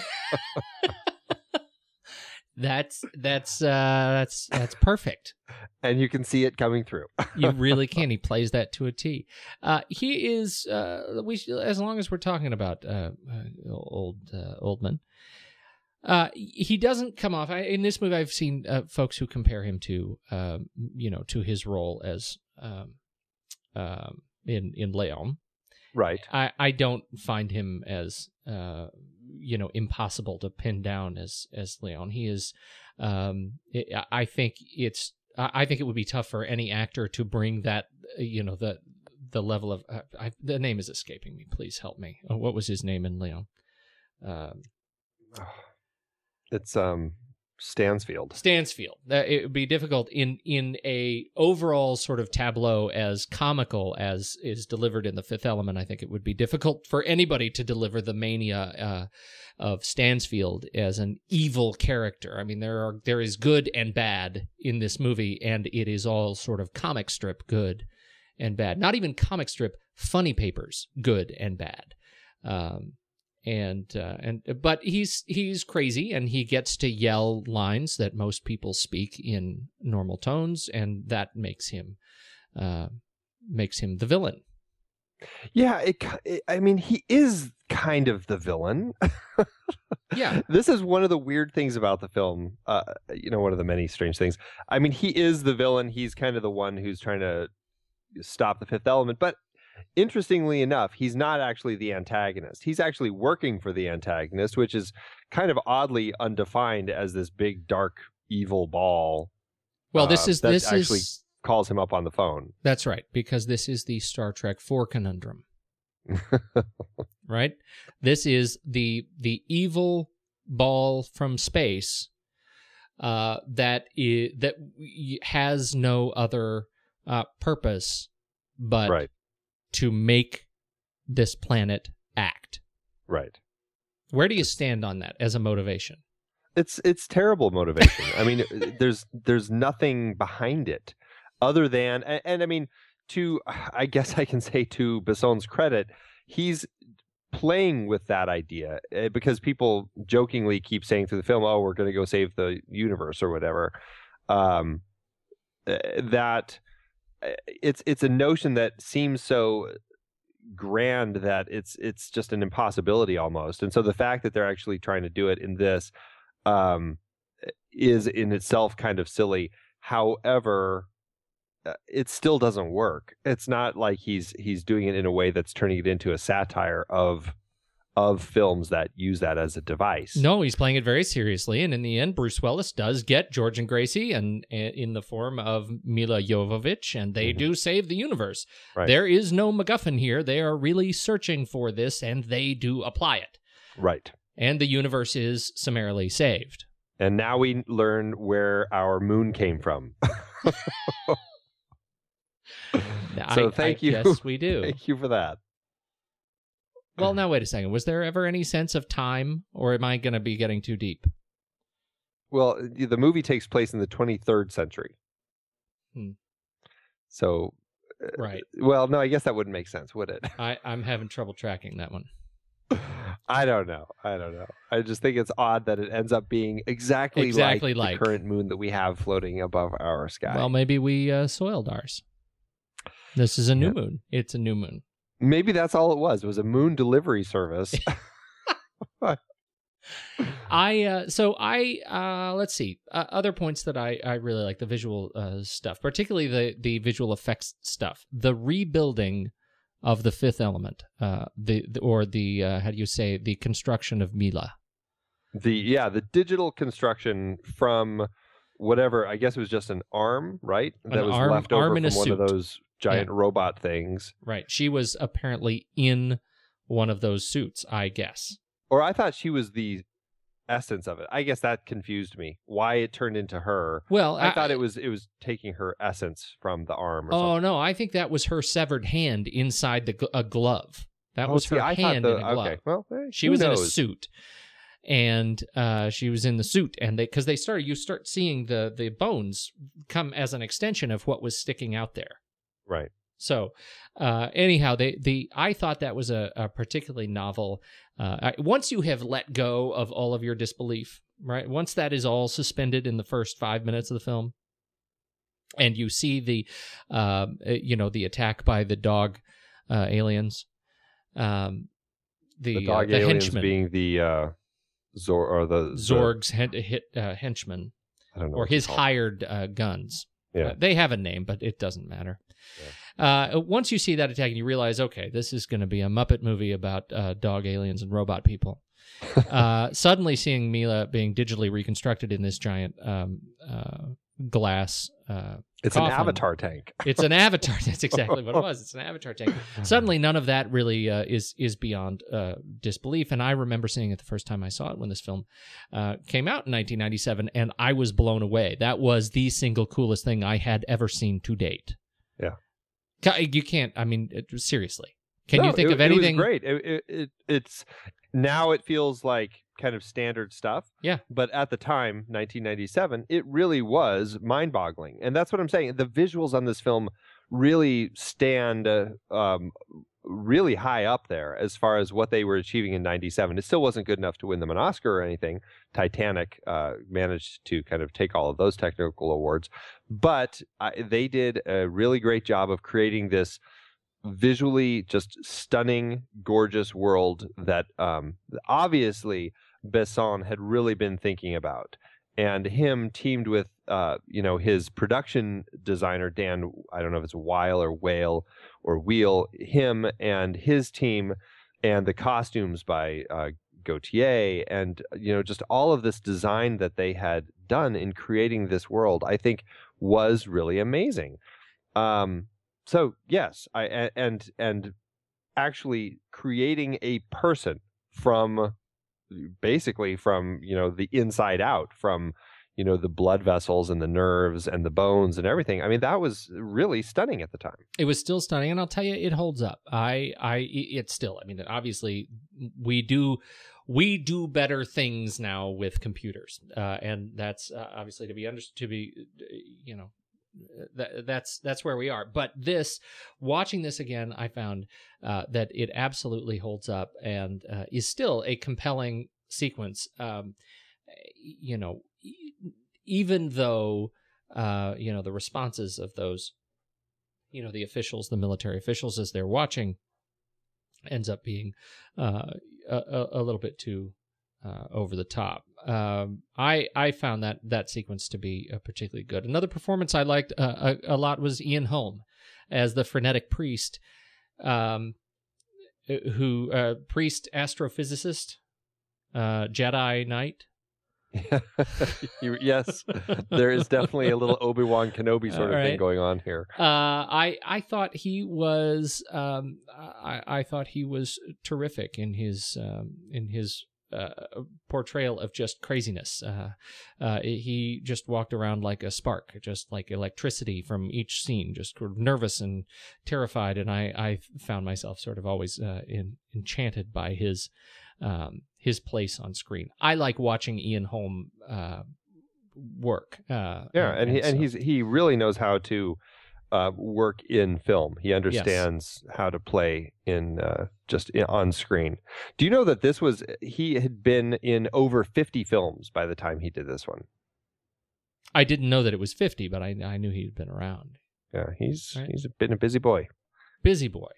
[SPEAKER 1] That's that's uh, that's that's perfect.
[SPEAKER 2] and you can see it coming through.
[SPEAKER 1] you really can. He plays that to a T. Uh, he is. Uh, we as long as we're talking about uh, uh, old uh, Oldman. Uh, he doesn't come off I, in this movie. I've seen uh, folks who compare him to, um, you know, to his role as um, um, in in Leon.
[SPEAKER 2] right.
[SPEAKER 1] I, I don't find him as uh, you know impossible to pin down as as Leon. He is. Um, I I think it's. I think it would be tough for any actor to bring that. You know the the level of. Uh, I, the name is escaping me. Please help me. Uh, what was his name in Leon?
[SPEAKER 2] It's um Stansfield.
[SPEAKER 1] Stansfield. That it would be difficult in in a overall sort of tableau as comical as is delivered in the Fifth Element. I think it would be difficult for anybody to deliver the mania uh, of Stansfield as an evil character. I mean, there are there is good and bad in this movie, and it is all sort of comic strip good and bad. Not even comic strip funny papers good and bad. Um, and uh, and but he's he's crazy and he gets to yell lines that most people speak in normal tones and that makes him uh, makes him the villain
[SPEAKER 2] Yeah, it, it. I mean, he is kind of the villain.
[SPEAKER 1] Yeah.
[SPEAKER 2] this is one of the weird things about the film. Uh, you know, one of the many strange things. I mean, he is the villain. He's kind of the one who's trying to stop the Fifth Element. But interestingly enough, he's not actually the antagonist. He's actually working for the antagonist, which is kind of oddly undefined as this big dark evil ball.
[SPEAKER 1] well this
[SPEAKER 2] Uh,
[SPEAKER 1] is
[SPEAKER 2] that
[SPEAKER 1] this
[SPEAKER 2] actually-
[SPEAKER 1] is
[SPEAKER 2] Calls him up on the phone.
[SPEAKER 1] that's right because this is the Star Trek 4 conundrum right this is the the evil ball from space uh that i- that has no other uh purpose but
[SPEAKER 2] right,
[SPEAKER 1] to make this planet act
[SPEAKER 2] right.
[SPEAKER 1] where do you stand on that as a motivation
[SPEAKER 2] it's it's terrible motivation. I mean, there's there's nothing behind it other than and, and I mean to I guess I can say to Besson's credit, he's playing with that idea eh, because people jokingly keep saying through the film, "Oh, we're going to go save the universe" or whatever. Um, eh, that it's it's a notion that seems so grand that it's it's just an impossibility almost. And so the fact that they're actually trying to do it in this um, is in itself kind of silly. However, uh, it still doesn't work. It's not like he's he's doing it in a way that's turning it into a satire of of films that use that as a device.
[SPEAKER 1] no he's playing it very seriously and in the end bruce willis does get george and gracie and, and in the form of milla jovovich and they
[SPEAKER 2] Mhm.
[SPEAKER 1] do save the universe
[SPEAKER 2] Right.
[SPEAKER 1] there is no macguffin here they are really searching for this and they do apply it
[SPEAKER 2] Right.
[SPEAKER 1] and the universe is summarily saved
[SPEAKER 2] And now we learn where our moon came from. so
[SPEAKER 1] I-
[SPEAKER 2] thank
[SPEAKER 1] I
[SPEAKER 2] you.
[SPEAKER 1] Yes, we do.
[SPEAKER 2] Thank you for that.
[SPEAKER 1] Well, now wait a second. Was there ever any sense of time, or am I going to be getting too deep?
[SPEAKER 2] Well, the movie takes place in the 23rd century.
[SPEAKER 1] Hmm.
[SPEAKER 2] So,
[SPEAKER 1] Right.
[SPEAKER 2] well, no, I guess that wouldn't make sense, would it?
[SPEAKER 1] I, I'm having trouble tracking that one.
[SPEAKER 2] I don't know. I don't know. I just think it's odd that it ends up being exactly,
[SPEAKER 1] Exactly
[SPEAKER 2] like,
[SPEAKER 1] like.
[SPEAKER 2] the current moon that we have floating above our sky.
[SPEAKER 1] Well, maybe we uh, soiled ours. This is a new
[SPEAKER 2] Yeah.
[SPEAKER 1] moon. It's a new moon.
[SPEAKER 2] Maybe that's all it was. It was a moon delivery service.
[SPEAKER 1] I uh, so I uh, let's see uh, other points that I I really like the visual uh, stuff, particularly the the visual effects stuff, the rebuilding of the fifth element, uh, the, the or the uh, how do you say the construction of Milla.
[SPEAKER 2] the yeah, the digital construction from whatever. I guess it was just an arm, right? That was
[SPEAKER 1] arm-
[SPEAKER 2] left over
[SPEAKER 1] arm
[SPEAKER 2] from one of those giant robot things.
[SPEAKER 1] Right, she was apparently in one of those suits, I guess.
[SPEAKER 2] Or I thought she was the essence of it. I guess that confused me. Why it turned into her.
[SPEAKER 1] Well,
[SPEAKER 2] I, thought it was it was taking her essence from the arm or
[SPEAKER 1] Oh
[SPEAKER 2] something.
[SPEAKER 1] no, I think that was her severed hand inside the a glove. That
[SPEAKER 2] Oh,
[SPEAKER 1] was
[SPEAKER 2] see,
[SPEAKER 1] her
[SPEAKER 2] I
[SPEAKER 1] hand
[SPEAKER 2] the-
[SPEAKER 1] in a glove.
[SPEAKER 2] Okay, well, eh,
[SPEAKER 1] she was in a suit and uh, she was in the suit and they because they start you start seeing the the bones come as an extension of what was sticking out there
[SPEAKER 2] Right.
[SPEAKER 1] so uh, anyhow they the i thought that was a, a particularly novel uh, I, once you have let go of all of your disbelief right once that is all suspended in the first five minutes of the film and you see the uh, you know the attack by the dog uh, aliens um, the,
[SPEAKER 2] The dog
[SPEAKER 1] uh, the
[SPEAKER 2] aliens
[SPEAKER 1] henchmen
[SPEAKER 2] being the uh, Zor or the
[SPEAKER 1] Zorg's hen- hit, uh, henchmen
[SPEAKER 2] I don't know
[SPEAKER 1] or his hired uh, guns.
[SPEAKER 2] Yeah.
[SPEAKER 1] Uh, they have a name, but it doesn't matter. Uh, once you see that attack and you realize, okay, this is going to be a Muppet movie about uh, dog aliens and robot people. uh, suddenly seeing Milla being digitally reconstructed in this giant um, uh, glass.
[SPEAKER 2] It's an avatar tank.
[SPEAKER 1] it's an avatar. That's exactly what it was. It's an avatar tank. Suddenly, none of that really uh, is is beyond uh, disbelief. And I remember seeing it the first time I saw it when this film uh, came out in 1997, and I was blown away. That was the single coolest thing I had ever seen to date.
[SPEAKER 2] Yeah.
[SPEAKER 1] You can't. I mean, it- seriously. Can
[SPEAKER 2] No,
[SPEAKER 1] you think
[SPEAKER 2] it-
[SPEAKER 1] of anything?
[SPEAKER 2] It was great. It, it, it, it's now it feels like kind of standard stuff.
[SPEAKER 1] Yeah.
[SPEAKER 2] But at the time, 1997, it really was mind-boggling, and that's what I'm saying. The visuals on this film really stand uh, um, really high up there as far as what they were achieving in 97 it still wasn't good enough to win them an oscar or anything titanic uh, managed to kind of take all of those technical awards but uh, they did a really great job of creating this visually just stunning gorgeous world that um, obviously besson had really been thinking about. And him teamed with uh, you know his production designer dan i don't know if it's weil or whale or wheel him and his team and the costumes by uh, gaultier and you know just all of this design that they had done in creating this world i think was really amazing. Um, so yes i and and actually creating a person from basically from you know the inside out from you know the blood vessels and the nerves and the bones and everything i mean that was really stunning at the time.
[SPEAKER 1] It was still stunning and i'll tell you it holds up. I i it's still i mean obviously we do we do better things now with computers uh, and that's uh, obviously to be understood to be you know that, that's that's where we are. But this watching this again i found uh, that it absolutely holds up and uh, is still a compelling sequence. Um, you know even though uh, you know the responses of those you know the officials the military officials as they're watching ends up being uh, a, a, a little bit too uh, over the top um, I I found that that sequence to be uh, particularly good. Another performance I liked uh, a, a lot was Ian Holm as the frenetic priest, um, who uh, priest astrophysicist, uh, Jedi Knight.
[SPEAKER 2] You- yes there is definitely a little obi-wan kenobi sort of
[SPEAKER 1] All
[SPEAKER 2] thing going on here
[SPEAKER 1] Uh, I I thought he was um, I I thought he was terrific in his um, in his uh, portrayal of just craziness. Uh, uh, he just walked around like a spark, just like electricity from each scene, just sort of nervous and terrified. And I, I found myself sort of always uh, in, enchanted by his um, his place on screen. I like watching Ian Holm uh, work. Uh,
[SPEAKER 2] Yeah, and he, and
[SPEAKER 1] so-
[SPEAKER 2] he's he really knows how to uh, work in film. He understands how to play in uh, just in, on screen. Do you know that this was he had been in over fifty films by the time he did this one?
[SPEAKER 1] I didn't know that it was fifty, but I I knew he'd been around.
[SPEAKER 2] Yeah, he's
[SPEAKER 1] Right.
[SPEAKER 2] he's been a busy boy.
[SPEAKER 1] busy boy.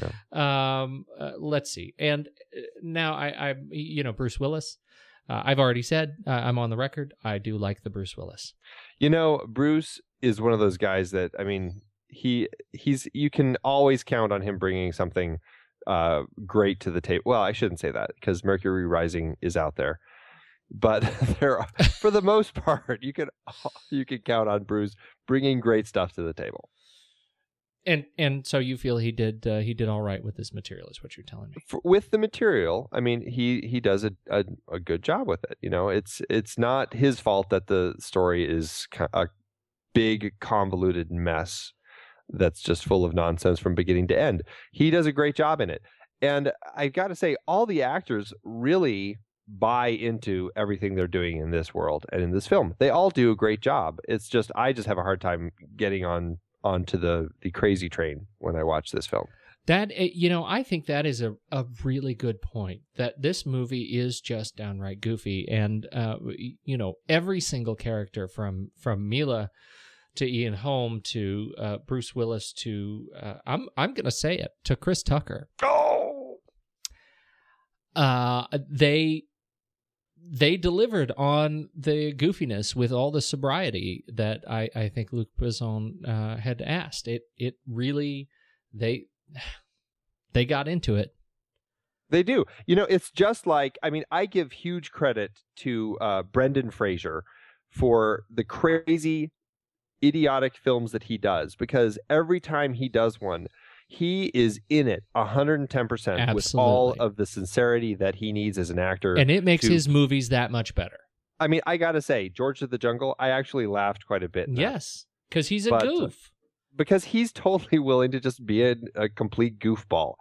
[SPEAKER 1] Yeah. Um, uh, let's see. And uh, now I, I, you know, Bruce Willis. Uh, I've already said uh, I'm on the record. I do like the Bruce Willis.
[SPEAKER 2] You know, Bruce is one of those guys that I mean, he he's you can always count on him bringing something uh, great to the table. Well, I shouldn't say that because Mercury Rising is out there, but there, are, for the most part, you can you can count on Bruce bringing great stuff to the table.
[SPEAKER 1] And and so you feel he did uh, he did all right with this material is what you're telling me.
[SPEAKER 2] For, with the material, I mean, he he does a, a a good job with it. You know, it's it's not his fault that the story is a big convoluted mess that's just full of nonsense from beginning to end. He does a great job in it. And I've got to say all the actors really buy into everything they're doing in this world and in this film. They all do a great job. It's just I just have a hard time getting on onto the the crazy train when I watch this film.
[SPEAKER 1] That uh, you know, I think that is a, a really good point. That this movie is just downright goofy, and uh, you know, every single character from from Milla to Ian Holm to uh, Bruce Willis to uh, I'm I'm gonna say it to Chris Tucker.
[SPEAKER 2] Oh,
[SPEAKER 1] uh they they delivered on the goofiness with all the sobriety that I, I think Luc Besson uh, had asked. It it really they they got into it.
[SPEAKER 2] They do. You know, it's just like I mean, I give huge credit to uh, Brendan Fraser for the crazy, idiotic films that he does because every time he does one, he is in it 110% with all of the sincerity that he needs as an actor.
[SPEAKER 1] And it makes
[SPEAKER 2] to-
[SPEAKER 1] his movies that much better.
[SPEAKER 2] I mean, I got to say, George of the Jungle, I actually laughed quite a bit.
[SPEAKER 1] Yes, because he's a
[SPEAKER 2] But, uh,
[SPEAKER 1] goof.
[SPEAKER 2] because he's totally willing to just be a, a complete goofball.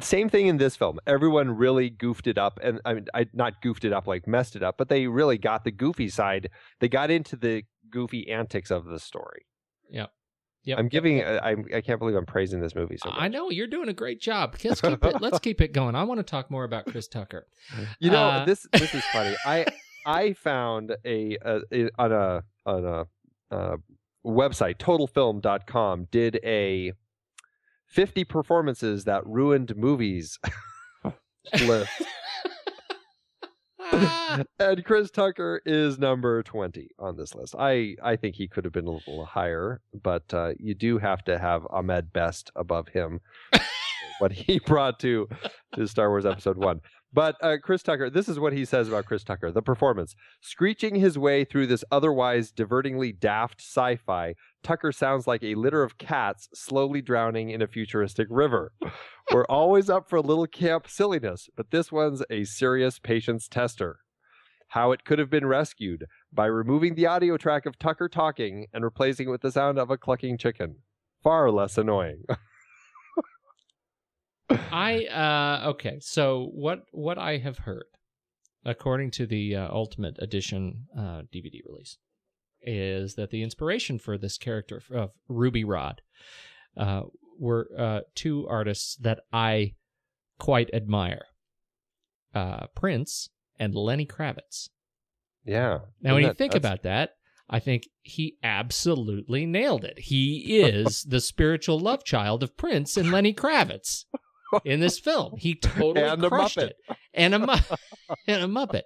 [SPEAKER 2] Same thing in this film. Everyone really goofed it up, and I mean, I not goofed it up like messed it up, but they really got the goofy side. They got into the goofy antics of the story.
[SPEAKER 1] Yep. Yep.
[SPEAKER 2] I'm giving. I, I'm- I can't believe I'm praising this movie so much.
[SPEAKER 1] I know you're doing a great job. Let's keep it. let's keep it going. I want to talk more about Chris Tucker.
[SPEAKER 2] You know,
[SPEAKER 1] Uh,
[SPEAKER 2] this this is funny. I I found a, a, a on a on a uh, website totalfilm.com did a 50 performances that ruined movies list. And Chris Tucker is number 20 on this list. I, I think he could have been a little higher, but uh, you do have to have Ahmed Best above him. what he brought to, to Star Wars Episode 1. But uh, Chris Tucker, this is what he says about Chris Tucker the performance. Screeching his way through this otherwise divertingly daft sci fi, Tucker sounds like a litter of cats slowly drowning in a futuristic river. We're always up for a little camp silliness, but this one's a serious patience tester. How it could have been rescued by removing the audio track of Tucker talking and replacing it with the sound of a clucking chicken. Far less annoying.
[SPEAKER 1] I uh okay. So what what I have heard, according to the uh, Ultimate Edition uh, DVD release, is that the inspiration for this character of Ruby Rod uh, were uh, two artists that I quite admire, uh, Prince and Lenny Kravitz.
[SPEAKER 2] yeah.
[SPEAKER 1] Now, when
[SPEAKER 2] Isn't
[SPEAKER 1] you
[SPEAKER 2] that-
[SPEAKER 1] think
[SPEAKER 2] that's-
[SPEAKER 1] about that, I think he absolutely nailed it. He is the spiritual love child of Prince and Lenny Kravitz in this film. He totally
[SPEAKER 2] And a
[SPEAKER 1] crushed
[SPEAKER 2] Muppet.
[SPEAKER 1] it. And a mu- and a Muppet.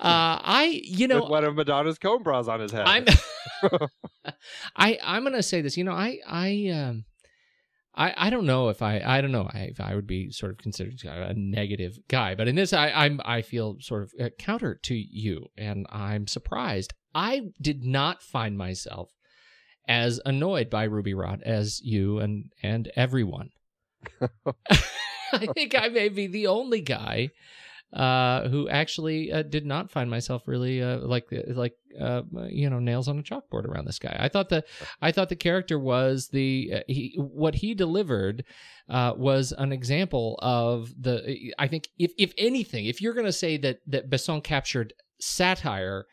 [SPEAKER 1] Uh, I, you know,
[SPEAKER 2] with one of Madonna's comb bras on his head.
[SPEAKER 1] I'm I I'm gonna say this. You know, I I um I I don't know if I I don't know if I would be sort of considered a negative guy, but in this I I'm I feel sort of uh, counter to you, and I'm surprised. I did not find myself as annoyed by Ruby Rod as you and and everyone. I think I may be the only guy uh, who actually uh, did not find myself really uh, like like uh, you know nails on a chalkboard around this guy. I thought the I thought the character was the uh, he what he delivered uh, was an example of the. I think if if anything, if you're going to say that that Besson captured satire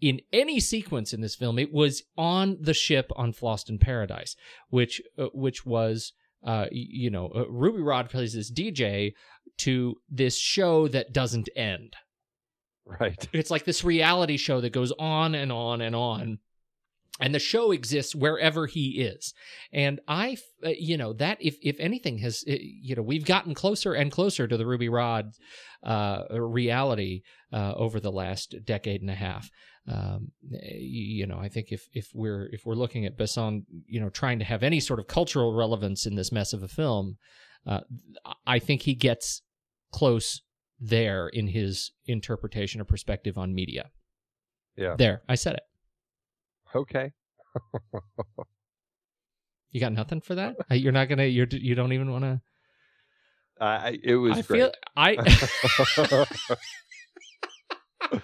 [SPEAKER 1] in any sequence in this film, it was on the ship on Fhloston Paradise, which uh, which was uh, you know uh, Ruby Rod plays this DJ to this show that doesn't end.
[SPEAKER 2] Right.
[SPEAKER 1] It's like this reality show that goes on and on and on. And the show exists wherever he is. And I, uh, you know, that if, if anything has, uh, you know, we've gotten closer and closer to the Ruby rod uh, reality uh, over the last decade and a half. Um, you know, I think if, if we're if we're looking at Besson, you know, trying to have any sort of cultural relevance in this mess of a film, uh, I think he gets close there in his interpretation or perspective on media.
[SPEAKER 2] Yeah.
[SPEAKER 1] There, I said it.
[SPEAKER 2] Okay.
[SPEAKER 1] You got nothing for that? Uh, You're not gonna. You're. You don't even want to.
[SPEAKER 2] Uh, it was
[SPEAKER 1] I
[SPEAKER 2] great.
[SPEAKER 1] feel. I.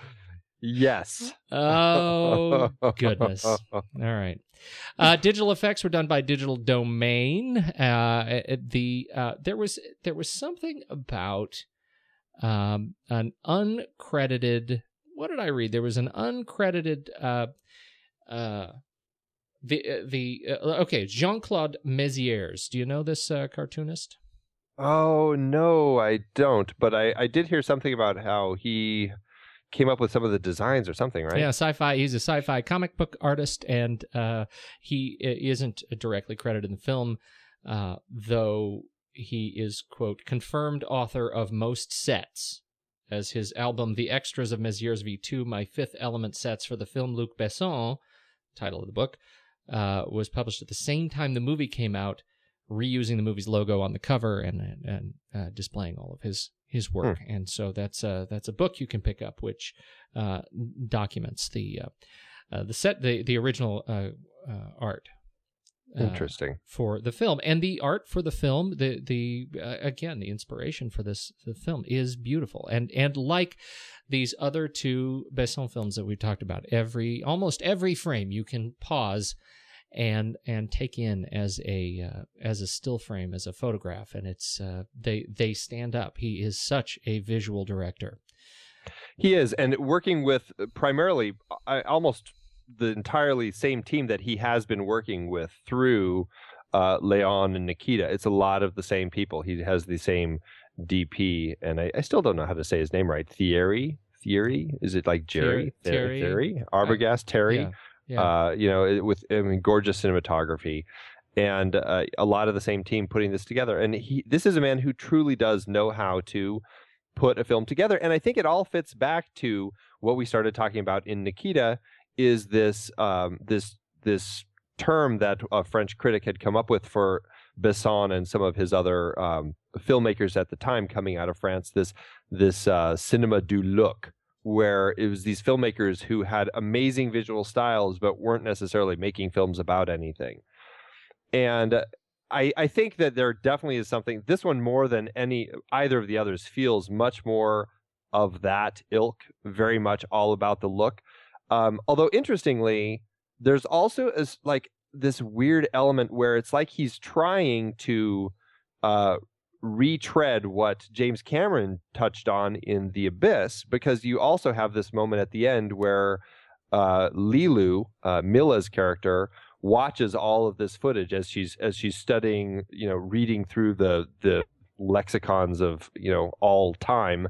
[SPEAKER 2] yes.
[SPEAKER 1] oh goodness. All right. Uh, digital effects were done by Digital Domain. Uh, the uh, there was there was something about um, an uncredited. What did I read? There was an uncredited. Uh, uh, the uh, the uh, okay Jean Claude Mézières. Do you know this uh, cartoonist?
[SPEAKER 2] Oh no, I don't. But I, I did hear something about how he came up with some of the designs or something, right?
[SPEAKER 1] Yeah, sci-fi. He's a sci-fi comic book artist, and uh, he isn't directly credited in the film, uh, though he is quote confirmed author of most sets, as his album "The Extras of Mézières V2: My Fifth Element Sets for the Film Luc Besson," title of the book, uh, was published at the same time the movie came out, reusing the movie's logo on the cover and and uh, displaying all of his his work. And so that's a that's a book you can pick up, which uh, documents the uh, uh, the set the the original uh, uh, art. Uh,
[SPEAKER 2] Interesting.
[SPEAKER 1] for the film. And the art for the film the the uh, again the inspiration for this the film is beautiful. And and like these other two Besson films that we've talked about every almost every frame you can pause and and take in as a uh, as a still frame as a photograph. And it's uh, they they stand up. He is such a visual director.
[SPEAKER 2] He is, and working with primarily I, almost the entirely same team that he has been working with through uh, Leon and Nikita. It's a lot of the same people. He has the same DP, and I, I still don't know how to say his name right. Thierry, Thierry, is it like Jerry?
[SPEAKER 1] Thierry.
[SPEAKER 2] Thierry, Arbogast, Terry.
[SPEAKER 1] yeah yeah
[SPEAKER 2] uh, you know, with I mean, gorgeous cinematography, and uh, a lot of the same team putting this together. And he, this is a man who truly does know how to put a film together. And I think it all fits back to what we started talking about in Nikita. Is this um, this this term that a French critic had come up with for Besson and some of his other um, filmmakers at the time coming out of France? This this uh, cinema du look where it was these filmmakers who had amazing visual styles but weren't necessarily making films about anything. And uh, I, I think that there definitely is something. This one more than any either of the others feels much more of that ilk. Very much all about the look. Um, although interestingly, there's also like this weird element where it's like he's trying to uh, retread what James Cameron touched on in The Abyss, because you also have this moment at the end where uh, Leeloo, uh, Milla's character, watches all of this footage as she's as she's studying, you know, reading through the the lexicons of you know all time,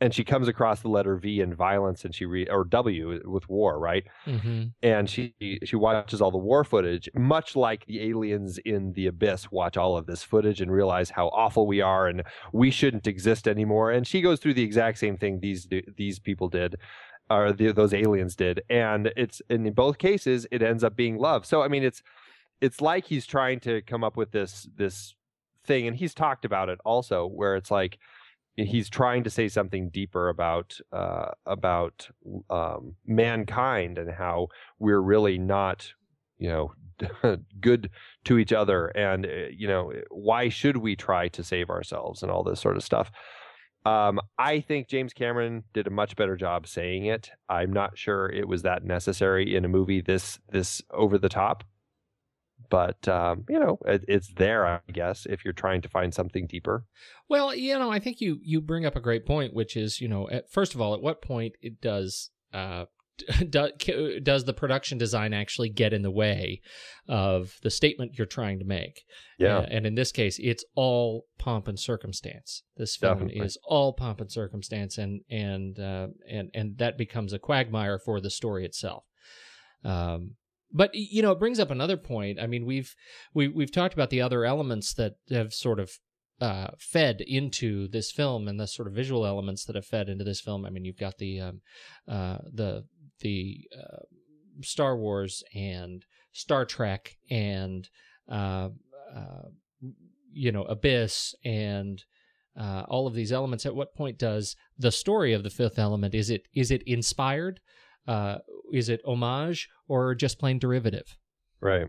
[SPEAKER 2] and she comes across the letter V in violence, and she read or W with war, right?
[SPEAKER 1] mm-hmm.
[SPEAKER 2] and she she watches all the war footage much like the aliens in the abyss watch all of this footage and realize how awful we are and we shouldn't exist anymore and she goes through the exact same thing these these people did or the, those aliens did and it's in both cases it ends up being love so i mean it's it's like he's trying to come up with this this thing and he's talked about it also where it's like he's trying to say something deeper about uh, about um, mankind and how we're really not you know good to each other and uh, you know why should we try to save ourselves and all this sort of stuff Um, I think James Cameron did a much better job saying it. I'm not sure it was that necessary in a movie this this over the top, but um, you know, it, it's there, I guess, if you're trying to find something deeper.
[SPEAKER 1] Well, you know, I think you you bring up a great point, which is, you know, at, first of all, at what point it does uh, does, does the production design actually get in the way of the statement you're trying to make?
[SPEAKER 2] Yeah.
[SPEAKER 1] Uh, and in this case, it's all pomp and circumstance. This film
[SPEAKER 2] Definitely.
[SPEAKER 1] is all pomp and circumstance, and and uh, and and that becomes a quagmire for the story itself. Um, but you know, it brings up another point. I mean, we've we, we've talked about the other elements that have sort of uh, fed into this film and the sort of visual elements that have fed into this film. I mean, you've got the um, uh, the the uh, Star Wars and Star Trek and uh, uh, you know Abyss and uh, all of these elements. At what point does the story of the Fifth Element is it is it inspired? Is it homage or just plain derivative?
[SPEAKER 2] Right.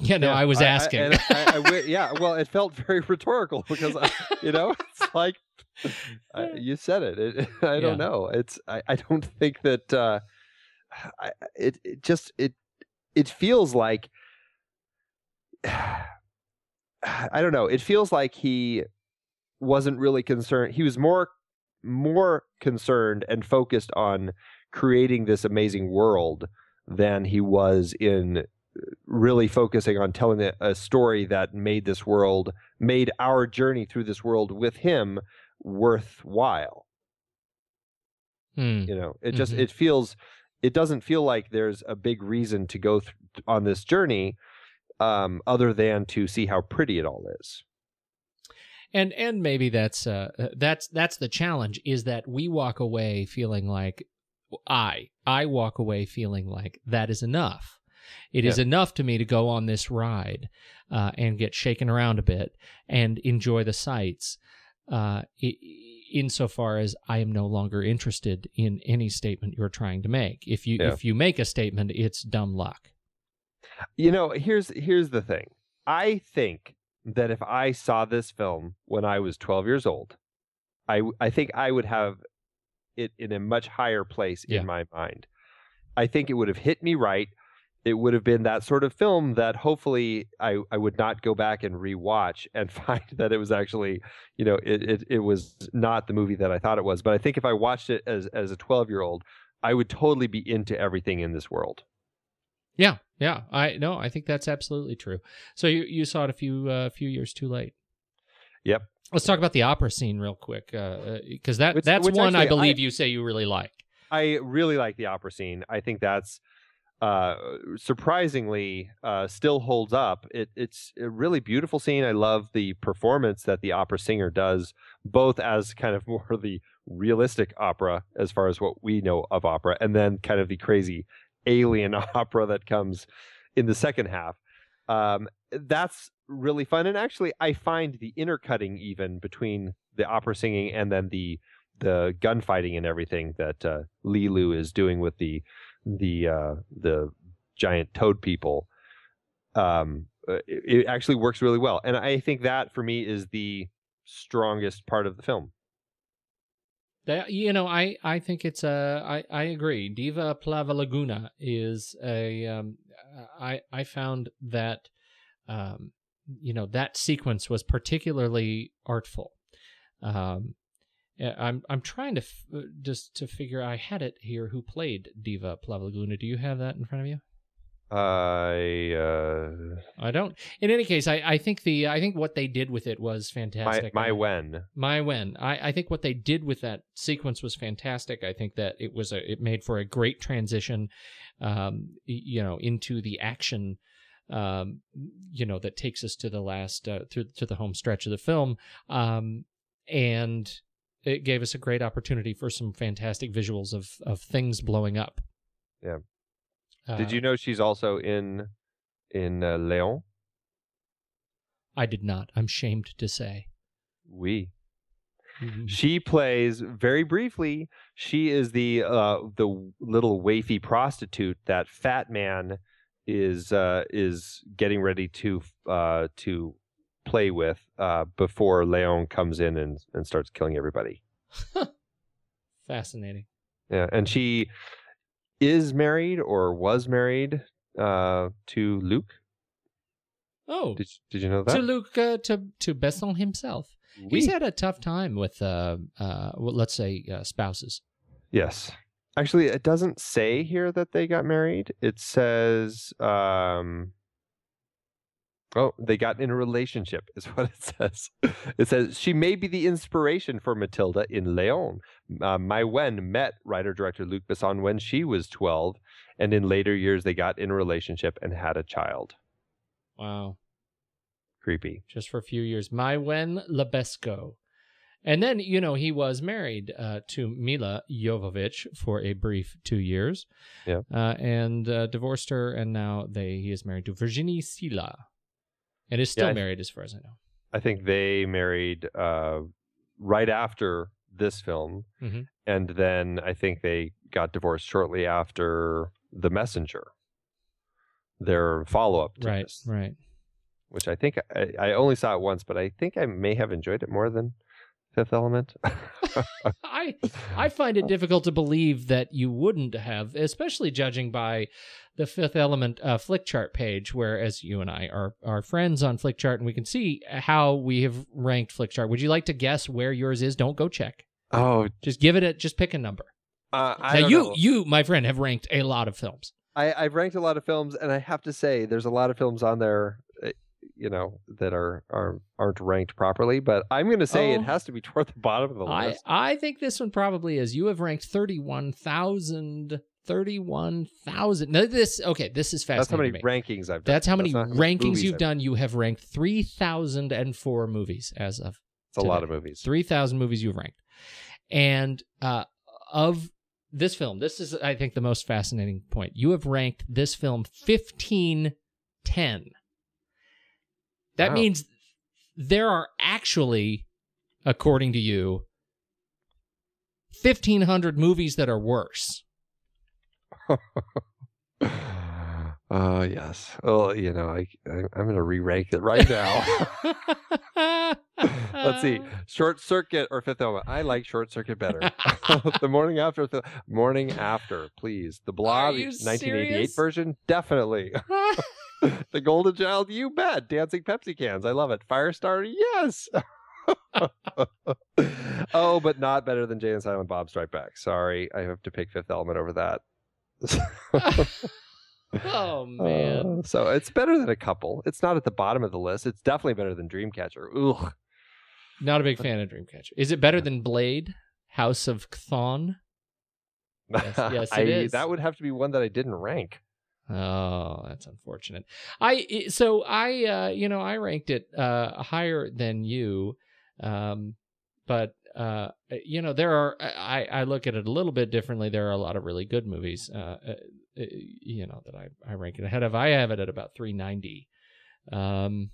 [SPEAKER 1] Yeah, no, I was asking.
[SPEAKER 2] and I, I wi- yeah, well, it felt very rhetorical because you know it's like I, you said it. it I don't
[SPEAKER 1] Yeah.
[SPEAKER 2] know. It's I, I don't think that uh, I, it it just it it feels like I don't know. It feels like he wasn't really concerned. He was more more concerned and focused on creating this amazing world than he was in really focusing on telling a, story that made this world, made our journey through this world with him worthwhile.
[SPEAKER 1] Hmm.
[SPEAKER 2] You know, it just
[SPEAKER 1] Mhm.
[SPEAKER 2] it feels, it doesn't feel like there's a big reason to go th- on this journey, um, other than to see how pretty it all is.
[SPEAKER 1] and and maybe that's uh that's that's the challenge is that we walk away feeling like i i walk away feeling like that is enough It is enough to me to go on this ride uh, and get shaken around a bit and enjoy the sights uh, insofar as i am no longer interested in any statement you're trying to make if you
[SPEAKER 2] Yeah.
[SPEAKER 1] if you make a statement it's dumb luck
[SPEAKER 2] You know, here's here's the thing. I think that if I saw this film when I was 12 years old, I I think I would have it in a much higher place
[SPEAKER 1] Yeah.
[SPEAKER 2] in my mind. I think it would have hit me right. It would have been that sort of film that hopefully I, I would not go back and rewatch and find that it was actually, you know, it, it, it was not the movie that I thought it was. But I think if I watched it as, as a 12 year old, I would totally be into everything in this world.
[SPEAKER 1] yeah yeah i no i think that's absolutely true so you you saw it a few uh, few years too late
[SPEAKER 2] Yep.
[SPEAKER 1] let's talk about the opera scene real quick because that
[SPEAKER 2] Which-
[SPEAKER 1] that's
[SPEAKER 2] which
[SPEAKER 1] one i believe
[SPEAKER 2] I-
[SPEAKER 1] you say you really like
[SPEAKER 2] I really like the opera scene. I think that's uh, surprisingly uh, still holds up. It, it's a really beautiful scene. I love the performance that the opera singer does, both as kind of more the realistic opera as far as what we know of opera, and then kind of the crazy alien opera that comes in the second half. Um, that's really fun, and actually, I find the intercutting even between the opera singing and then the the gunfighting and everything that uh, Leeloo is doing with the the uh, the giant toad people, um, uh, it, it actually works really well. And I think that for me is the strongest part of the film.
[SPEAKER 1] That you know, I I think it's a I I agree. Diva Plavalaguna is a um I I found that um you know that sequence was particularly artful. Um I'm I'm trying to f- uh, just to figure I had it here who played Diva Plavalaguna? Do you have that in front of you?
[SPEAKER 2] I uh,
[SPEAKER 1] I don't. In any case, I, I think the I think what they did with it was fantastic.
[SPEAKER 2] my
[SPEAKER 1] I-
[SPEAKER 2] when
[SPEAKER 1] my when I, I think what they did with that sequence was fantastic i think that it was a it made for a great transition um you know into the action um you know that takes us to the last uh, through to the home stretch of the film um and it gave us a great opportunity for some fantastic visuals of of things blowing up
[SPEAKER 2] Yeah.
[SPEAKER 1] Uh,
[SPEAKER 2] did you know she's also in in uh, Leon?
[SPEAKER 1] i did not i'm shamed to say
[SPEAKER 2] We. She plays very briefly. She is the uh, the little wafy prostitute that Fat Man is uh, is getting ready to uh, to play with uh, before Leon comes in and, and starts killing everybody.
[SPEAKER 1] Fascinating.
[SPEAKER 2] Yeah, and she is married or was married uh, to Luke.
[SPEAKER 1] Oh,
[SPEAKER 2] Did did you know that?
[SPEAKER 1] to Luke uh, to to Besson himself.
[SPEAKER 2] Oui.
[SPEAKER 1] He's had a tough time with, uh, uh, well, let's say, uh, spouses.
[SPEAKER 2] Yes. Actually, it doesn't say here that they got married. It says, um, oh, they got in a relationship, is what it says. It says, she may be the inspiration for Mathilda in Leon. Uh, Maïwenn met writer director Luc Besson when she was 12, and in later years, they got in a relationship and had a child.
[SPEAKER 1] Wow.
[SPEAKER 2] Creepy.
[SPEAKER 1] just for a few years. Maïwenn Le Besco. And then, you know, he was married uh, to Milla Jovovich for a brief two years.
[SPEAKER 2] Yeah.
[SPEAKER 1] Uh, and uh, divorced her, and now they he is married to Virginie Silla. And is still
[SPEAKER 2] Yeah,
[SPEAKER 1] married, as far as I know.
[SPEAKER 2] I think they married uh, right after this film,
[SPEAKER 1] Mhm.
[SPEAKER 2] and then I think they got divorced shortly after The Messenger, their follow up to
[SPEAKER 1] Right,
[SPEAKER 2] this,
[SPEAKER 1] right.
[SPEAKER 2] which I think I, I only saw it once, but I think I may have enjoyed it more than Fifth Element.
[SPEAKER 1] I I find it difficult to believe that you wouldn't have, especially judging by the Fifth Element uh, Flickchart page, where as you and I are are friends on Flickchart, and we can see how we have ranked Flickchart. Would you like to guess where yours is? Don't go check.
[SPEAKER 2] oh,
[SPEAKER 1] Just give it a just pick a number.
[SPEAKER 2] uh, I
[SPEAKER 1] now you
[SPEAKER 2] know.
[SPEAKER 1] you my friend have ranked a lot of films.
[SPEAKER 2] I, I've ranked a lot of films, and I have to say, there's a lot of films on there, you know, that are, are aren't ranked properly. But I'm going to say
[SPEAKER 1] Oh.
[SPEAKER 2] it has to be toward the bottom of the
[SPEAKER 1] I
[SPEAKER 2] list.
[SPEAKER 1] I think this one probably is. You have ranked 31,000 31,000. No this okay, this is fascinating.
[SPEAKER 2] That's how many rankings I've done.
[SPEAKER 1] That's how many
[SPEAKER 2] not
[SPEAKER 1] rankings you've
[SPEAKER 2] I've-
[SPEAKER 1] done. You have ranked 3,004 movies as of
[SPEAKER 2] It's a lot of movies.
[SPEAKER 1] 3,000 movies you've ranked. And uh, of this film, this is, I think, the most fascinating point. You have ranked this film 1510. That
[SPEAKER 2] Wow.
[SPEAKER 1] means there are actually, according to you, 1,500 movies that are worse.
[SPEAKER 2] Oh yes. Well, you know, I, I I'm going to re-rank it right now. Let's see, Short Circuit or Fifth Element. I like Short Circuit better. the morning after, the morning after, please. The Blob,
[SPEAKER 1] you
[SPEAKER 2] 1988
[SPEAKER 1] serious?
[SPEAKER 2] version, definitely. the Golden Child, you bet. Dancing Pepsi cans, I love it. Firestarter, yes. oh, but not better than Jay and Silent Bob Strike Back. Sorry, I have to pick Fifth Element over that.
[SPEAKER 1] oh, man.
[SPEAKER 2] Uh, so it's better than a couple. It's not at the bottom of the list. It's definitely better than Dreamcatcher. Ugh.
[SPEAKER 1] Not a big fan of Dreamcatcher. Is it better than Blade? House of Chthon? Yes, yes, it
[SPEAKER 2] I,
[SPEAKER 1] is.
[SPEAKER 2] That would have to be one that I didn't rank.
[SPEAKER 1] Oh, that's unfortunate. I so I uh you know I ranked it uh higher than you, um, but uh you know there are I I look at it a little bit differently. There are a lot of really good movies, uh, uh you know that I I rank it ahead of. I have it at about three ninety. Um.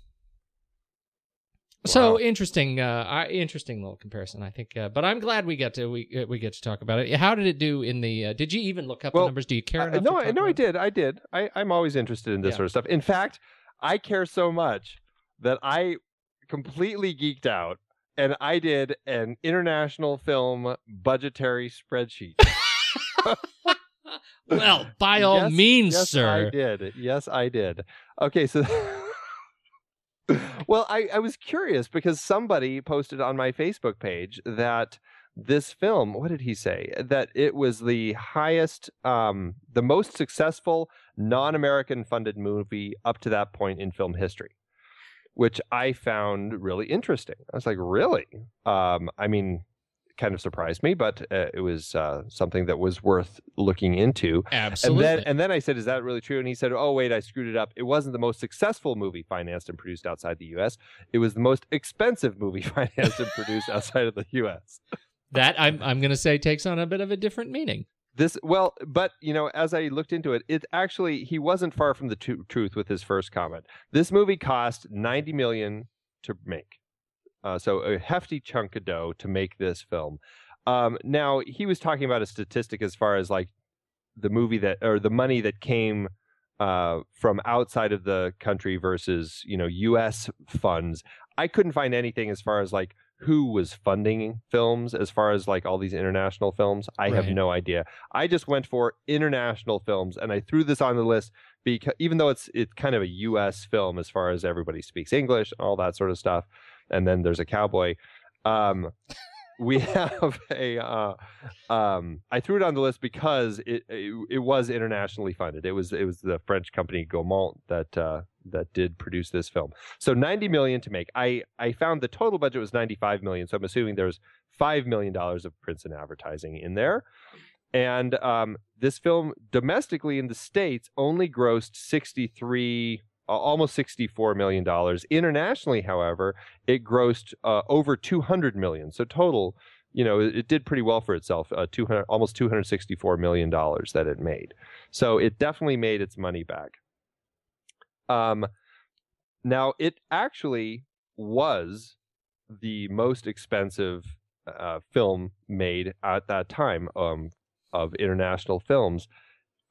[SPEAKER 1] So
[SPEAKER 2] Wow.
[SPEAKER 1] interesting, uh, interesting little comparison, I think. Uh, but I'm glad we get to we uh, we get to talk about it. How did it do in the? Uh, did you even look up
[SPEAKER 2] Well,
[SPEAKER 1] the numbers? Do you care
[SPEAKER 2] Uh, no, I, no, I did. I did. I, I'm always interested in this
[SPEAKER 1] Yeah.
[SPEAKER 2] sort of stuff. In fact, I care so much that I completely geeked out and I did an international film budgetary spreadsheet.
[SPEAKER 1] Well, by all
[SPEAKER 2] Yes,
[SPEAKER 1] means,
[SPEAKER 2] yes,
[SPEAKER 1] sir.
[SPEAKER 2] I did. Yes, I did. Okay, so well, I, I was curious because somebody posted on my Facebook page that this film, what did he say? That it was the highest, um, the most successful non-American funded movie up to that point in film history, which I found really interesting. I was like, really? Um, I mean, kind of surprised me, but uh, it was uh, something that was worth looking into.
[SPEAKER 1] Absolutely.
[SPEAKER 2] And then and then I said, "Is that really true?" And he said, "Oh wait, I screwed it up. It wasn't the most successful movie financed and produced outside the U.S. It was the most expensive movie financed and produced outside of the U.S."
[SPEAKER 1] that I'm I'm going to say takes on a bit of a different meaning.
[SPEAKER 2] This well, but you know, as I looked into it, it actually he wasn't far from the tru- truth with his first comment. This movie cost ninety million to make, uh, so a hefty chunk of dough to make this film. Um, now he was talking about a statistic as far as like the movie that or the money that came uh, from outside of the country versus you know U.S. funds. I couldn't find anything as far as like who was funding films as far as like all these international films. I have no idea. I just went for international films and I threw this on the list because even though it's it's kind of a US film as far as everybody speaks English, all that sort of stuff, and then there's a cowboy. Um we have a uh, um I threw it on the list because it, it it was internationally funded. It was it was the French company Gaumont that uh that did produce this film. So 90 million to make. I I found the total budget was 95 million, so I'm assuming there's 5 million dollars of prints and advertising in there. And um this film domestically in the states only grossed 63 uh, almost 64 million dollars. Internationally, however, it grossed uh, over 200 million. So total, you know, it, it did pretty well for itself. Uh, 200 almost 264 million dollars that it made. So it definitely made its money back. Um, now it actually was the most expensive uh, film made at that time um, of international films,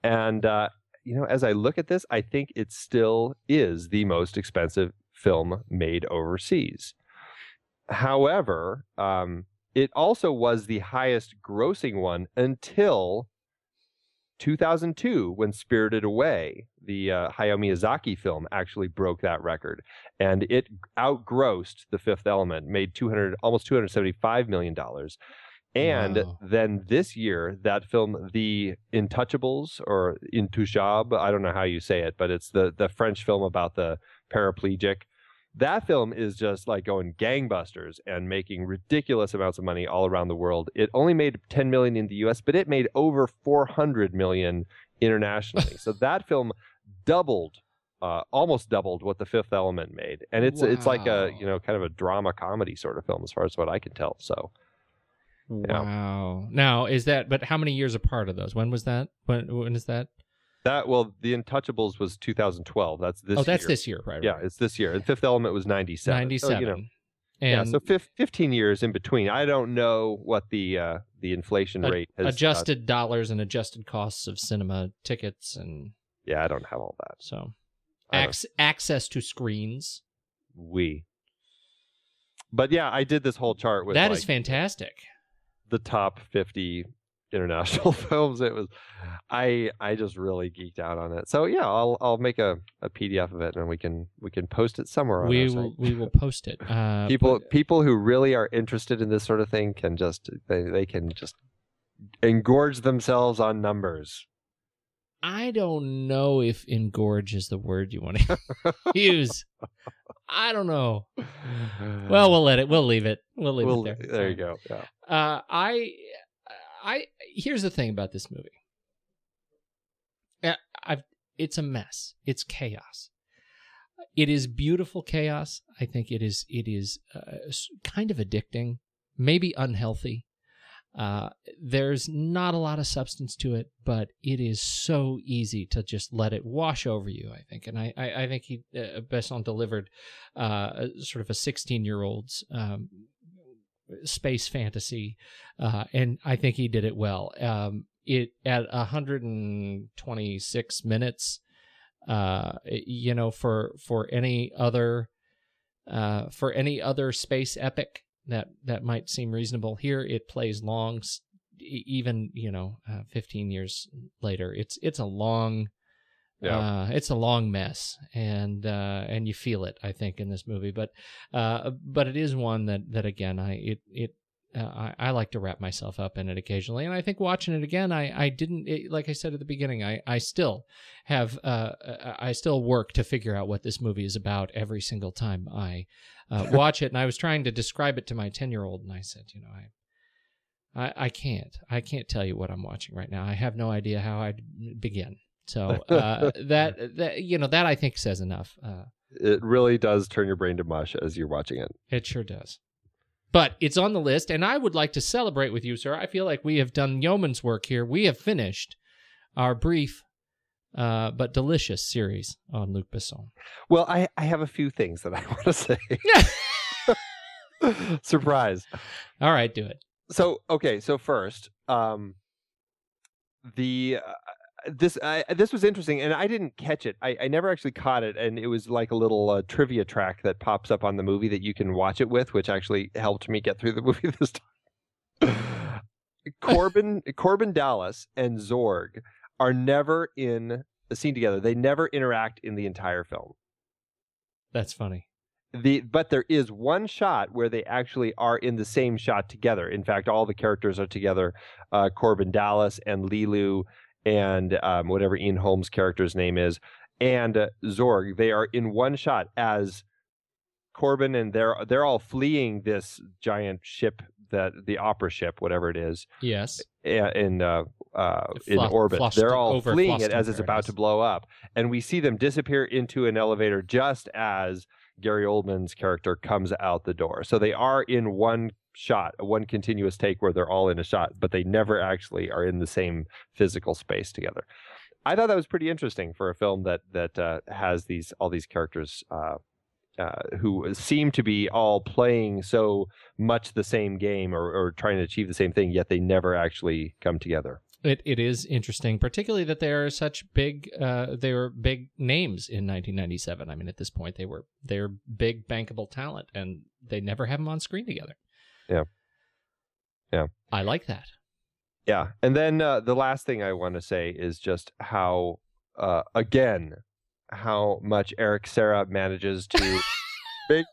[SPEAKER 2] and uh, you know, as I look at this, I think it still is the most expensive film made overseas. However, um, it also was the highest grossing one until 2002 when Spirited Away, the uh, Hayao Miyazaki film, actually broke that record, and it outgrossed The Fifth Element, made 200 almost 275 million dollars. And
[SPEAKER 1] Wow.
[SPEAKER 2] then this year, that film, The Intouchables or Intouchable, I don't know how you say it, but it's the the French film about the paraplegic. That film is just like going gangbusters and making ridiculous amounts of money all around the world. It only made 10 million in the US, but it made over 400 million internationally. so that film doubled uh, almost doubled what the Fifth Element made, and it's it's like a you know kind of a drama comedy sort of film as far as what I can tell. So Yeah.
[SPEAKER 1] Wow. Now is that? But how many years apart are those? When was that? When when is that?
[SPEAKER 2] that well, The Untouchables was 2012. That's this.
[SPEAKER 1] oh, that's
[SPEAKER 2] year.
[SPEAKER 1] this year, right?
[SPEAKER 2] Yeah, it's this year. And Fifth Element was 97.
[SPEAKER 1] ninety-seven.
[SPEAKER 2] So, you know,
[SPEAKER 1] and
[SPEAKER 2] yeah, so fif- 15 years in between. I don't know what the uh, the inflation
[SPEAKER 1] Ad-
[SPEAKER 2] rate has uh,
[SPEAKER 1] adjusted dollars and adjusted costs of cinema tickets, and
[SPEAKER 2] yeah, I don't have all that.
[SPEAKER 1] so Ac- access to screens.
[SPEAKER 2] we. But yeah, I did this whole chart with
[SPEAKER 1] That
[SPEAKER 2] like,
[SPEAKER 1] is fantastic.
[SPEAKER 2] The top 50 international films. It was, I I just really geeked out on it. So yeah, I'll I'll make a, a PDF of it and we can we can post it somewhere on
[SPEAKER 1] We will we will post it. Uh,
[SPEAKER 2] people
[SPEAKER 1] but-
[SPEAKER 2] people who really are interested in this sort of thing can just they, they can just engorge themselves on numbers.
[SPEAKER 1] I don't know if engorge is the word you want to use. I don't know. Well, we'll let it. We'll leave it. We'll leave
[SPEAKER 2] Well,
[SPEAKER 1] it there.
[SPEAKER 2] there you go. Yeah.
[SPEAKER 1] Uh, I, I. Here's the thing about this movie. Uh, I've. It's a mess. It's chaos. It is beautiful chaos. I think it is. It is uh, kind of addicting, maybe unhealthy. Uh, there's not a lot of substance to it, but it is so easy to just let it wash over you. I think, and I, I, I think he uh, Besson delivered uh, sort of a 16 year old's um, space fantasy, uh, and I think he did it well. Um, it at 126 minutes, uh, you know, for for any other uh, for any other space epic that that might seem reasonable. Here, it plays long, even you know, uh, 15 years later. It's it's a long.
[SPEAKER 2] Yeah.
[SPEAKER 1] Uh, it's a long mess, and uh, and you feel it, I think, in this movie. But uh, but it is one that that again, I it it uh, I, I like to wrap myself up in it occasionally, and I think watching it again, I I didn't it, like I said at the beginning, I I still have uh I still work to figure out what this movie is about every single time I uh, watch it, and I was trying to describe it to my ten year old, and I said, you know, I. I, I can't. I can't tell you what I'm watching right now. I have no idea how I'd begin. So uh, that that you know that I think says enough. Uh,
[SPEAKER 2] It really does turn your brain to mush as you're watching it.
[SPEAKER 1] it sure does. But it's on the list, and I would like to celebrate with you, sir. I feel like we have done yeoman's work here. We have finished our brief uh, but delicious series on Luc Besson.
[SPEAKER 2] Well, I, I have a few things that I want to say. Surprise.
[SPEAKER 1] All right, do it.
[SPEAKER 2] So, okay, so first, um the uh, this I, this was interesting, and I didn't catch it. I, I never actually caught it, and it was like a little uh, trivia track that pops up on the movie that you can watch it with, which actually helped me get through the movie this time. Corbin Corbin Dallas and Zorg are never in a scene together. They never interact in the entire film.
[SPEAKER 1] That's funny.
[SPEAKER 2] The but there is one shot where they actually are in the same shot together. In fact, all the characters are together. Uh, Corbin Dallas and Leeloo and um, whatever Ian Holmes' character's name is, and uh, Zorg. They are in one shot as Corbin, and they're they're all fleeing this giant ship that the opera ship, whatever it is,
[SPEAKER 1] Yes.
[SPEAKER 2] in uh, uh, in orbit. They're all fleeing it as it's about
[SPEAKER 1] Paradise.
[SPEAKER 2] to blow up, and we see them disappear into an elevator just as Gary Oldman's character comes out the door. So they are in one shot, one continuous take where they're all in a shot, but they never actually are in the same physical space together. I thought that was pretty interesting for a film that that uh, has these all these characters uh, uh, who seem to be all playing so much the same game or, or trying to achieve the same thing, yet they never actually come together.
[SPEAKER 1] It it is interesting, particularly that they are such big. Uh, they were big names in 1997. I mean, at this point, they were they're big bankable talent, and they never have them on screen together.
[SPEAKER 2] Yeah. Yeah.
[SPEAKER 1] I like that.
[SPEAKER 2] Yeah, and then uh, the last thing I want to say is just how, uh, again, how much Eric Serra manages to make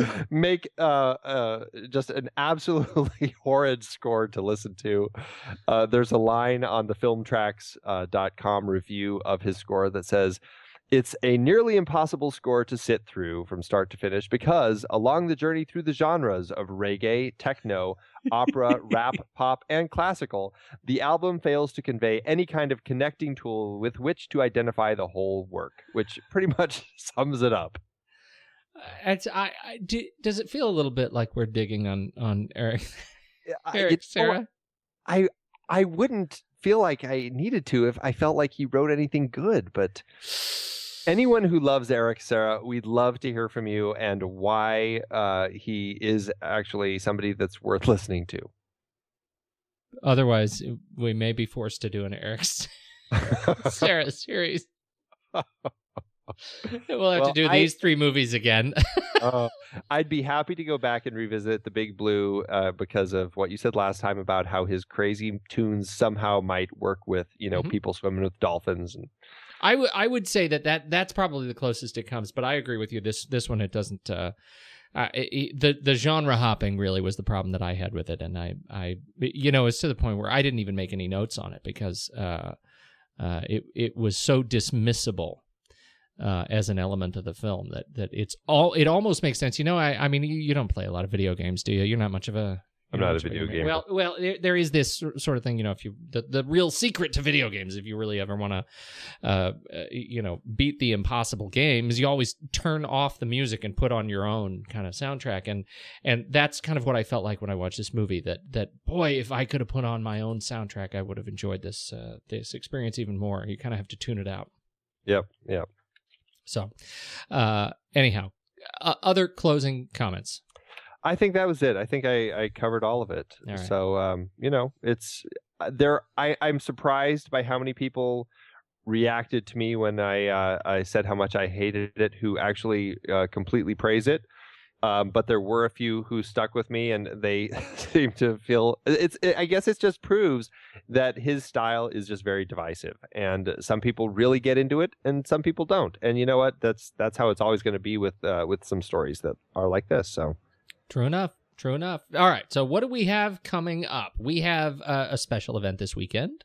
[SPEAKER 2] make uh, uh, just an absolutely horrid score to listen to. Uh, there's a line on the filmtracks.com review of his score that says. It's a nearly impossible score to sit through from start to finish because along the journey through the genres of reggae, techno, opera, rap, pop, and classical, the album fails to convey any kind of connecting tool with which to identify the whole work, which pretty much sums it up.
[SPEAKER 1] It's, I, I do, does it feel a little bit like we're digging on on Eric Eric
[SPEAKER 2] it's-
[SPEAKER 1] Serra?
[SPEAKER 2] I I wouldn't feel like I needed to if I felt like he wrote anything good, but anyone who loves Eric Serra, we'd love to hear from you and why uh, he is actually somebody that's worth listening to.
[SPEAKER 1] Otherwise, we may be forced to do an Eric Serra series. we'll have
[SPEAKER 2] Well,
[SPEAKER 1] to do
[SPEAKER 2] I-
[SPEAKER 1] these three movies again.
[SPEAKER 2] uh, I'd be happy to go back and revisit the Big Blue uh, because of what you said last time about how his crazy tunes somehow might work with you know
[SPEAKER 1] Mhm.
[SPEAKER 2] people swimming with dolphins and
[SPEAKER 1] I would I would say that, that that's probably the closest it comes, but I agree with you. This this one it doesn't. Uh, uh, it, it- the the genre hopping really was the problem that I had with it, and I I you know it's to the point where I didn't even make any notes on it because uh, uh, it it was so dismissible. Uh, as an element of the film, that that it's all it almost makes sense. You know, I I mean, you, you don't play a lot of video games, do you? You're not much of a
[SPEAKER 2] I'm not a video
[SPEAKER 1] gamer.
[SPEAKER 2] gamer.
[SPEAKER 1] Well, well, there, there is this sort of thing. You know, if you the, the real secret to video games, if you really ever want to, uh, uh, you know, beat the impossible games, you always turn off the music and put on your own kind of soundtrack, and and that's kind of what I felt like when I watched this movie. That that boy, if I could have put on my own soundtrack, I would have enjoyed this uh, this experience even more. You kind of have to tune it out.
[SPEAKER 2] yep yep.
[SPEAKER 1] So, uh, anyhow, uh, other closing comments.
[SPEAKER 2] I think that was it. I think I, I covered all of it.
[SPEAKER 1] All right.
[SPEAKER 2] So um, you know, it's uh, there. I I'm surprised by how many people reacted to me when I uh, I said how much I hated it. Who actually uh, completely praise it. Um, but there were a few who stuck with me, and they seem to feel it's. I guess it just proves that his style is just very divisive, and some people really get into it, and some people don't. And you know what? That's that's how it's always going to be with uh, with some stories that are like this. So.
[SPEAKER 1] True enough. True enough. All right. So, what do we have coming up? We have uh, a special event this weekend.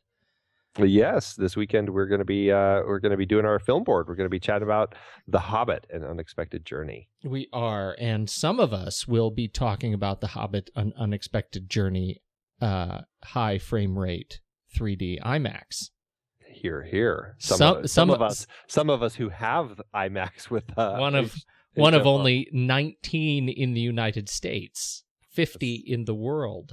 [SPEAKER 2] Yes, this weekend we're going to be uh, we're going to be doing our film board. We're going to be chatting about The Hobbit: An Unexpected Journey.
[SPEAKER 1] We are, and some of us will be talking about the Hobbit: An Unexpected Journey, uh, high frame rate, 3D IMAX.
[SPEAKER 2] Here, here. Some,
[SPEAKER 1] Some-
[SPEAKER 2] of, us,
[SPEAKER 1] some
[SPEAKER 2] some of us, some of us who have IMAX with uh,
[SPEAKER 1] One of- One of only 19 in the United States, 50 in the world.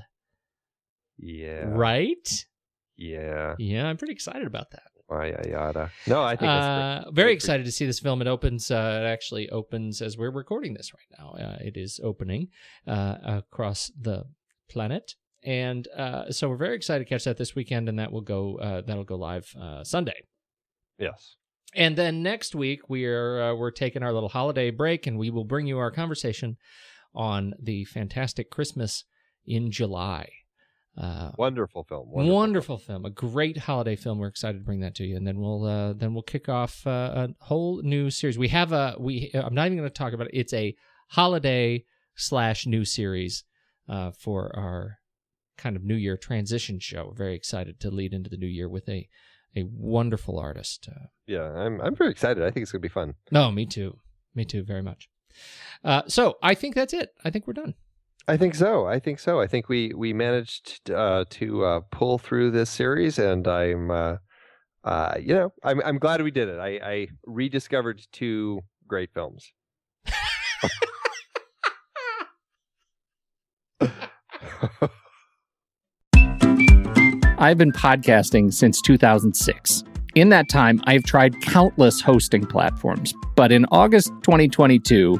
[SPEAKER 2] Yeah.
[SPEAKER 1] Right?
[SPEAKER 2] Yeah.
[SPEAKER 1] Yeah, I'm pretty excited about that.
[SPEAKER 2] Yada yada. No, I think it's
[SPEAKER 1] Uh, very excited to see this film. It opens. Uh, it actually opens as we're recording this right now. Uh, it is opening uh, across the planet, and uh, so we're very excited to catch that this weekend, and that will go uh, that'll go live uh, Sunday.
[SPEAKER 3] Yes.
[SPEAKER 1] And then next week we're uh, we're taking our little holiday break, and we will bring you our conversation on the fantastic Christmas in July. Uh,
[SPEAKER 3] Wonderful film.
[SPEAKER 1] wonderful, film, a great holiday film. We're excited to bring that to you, and then we'll uh, then we'll kick off uh, a whole new series. We have a we. I'm not even going to talk about it. It's a holiday slash new series uh, for our kind of New Year transition show. We're very excited to lead into the new year with a a wonderful artist. Uh,
[SPEAKER 3] Yeah, I'm I'm very excited. I think it's gonna be fun.
[SPEAKER 1] no, me too. Me too, very much. Uh, so I think that's it. I think we're done.
[SPEAKER 3] I think so. I think so. I think we we managed uh, to uh, pull through this series, and I'm, uh, uh, you know, I'm I'm glad we did it. I, I rediscovered two great films.
[SPEAKER 4] I've been podcasting since 2006. In that time, I've tried countless hosting platforms, but in August 2022,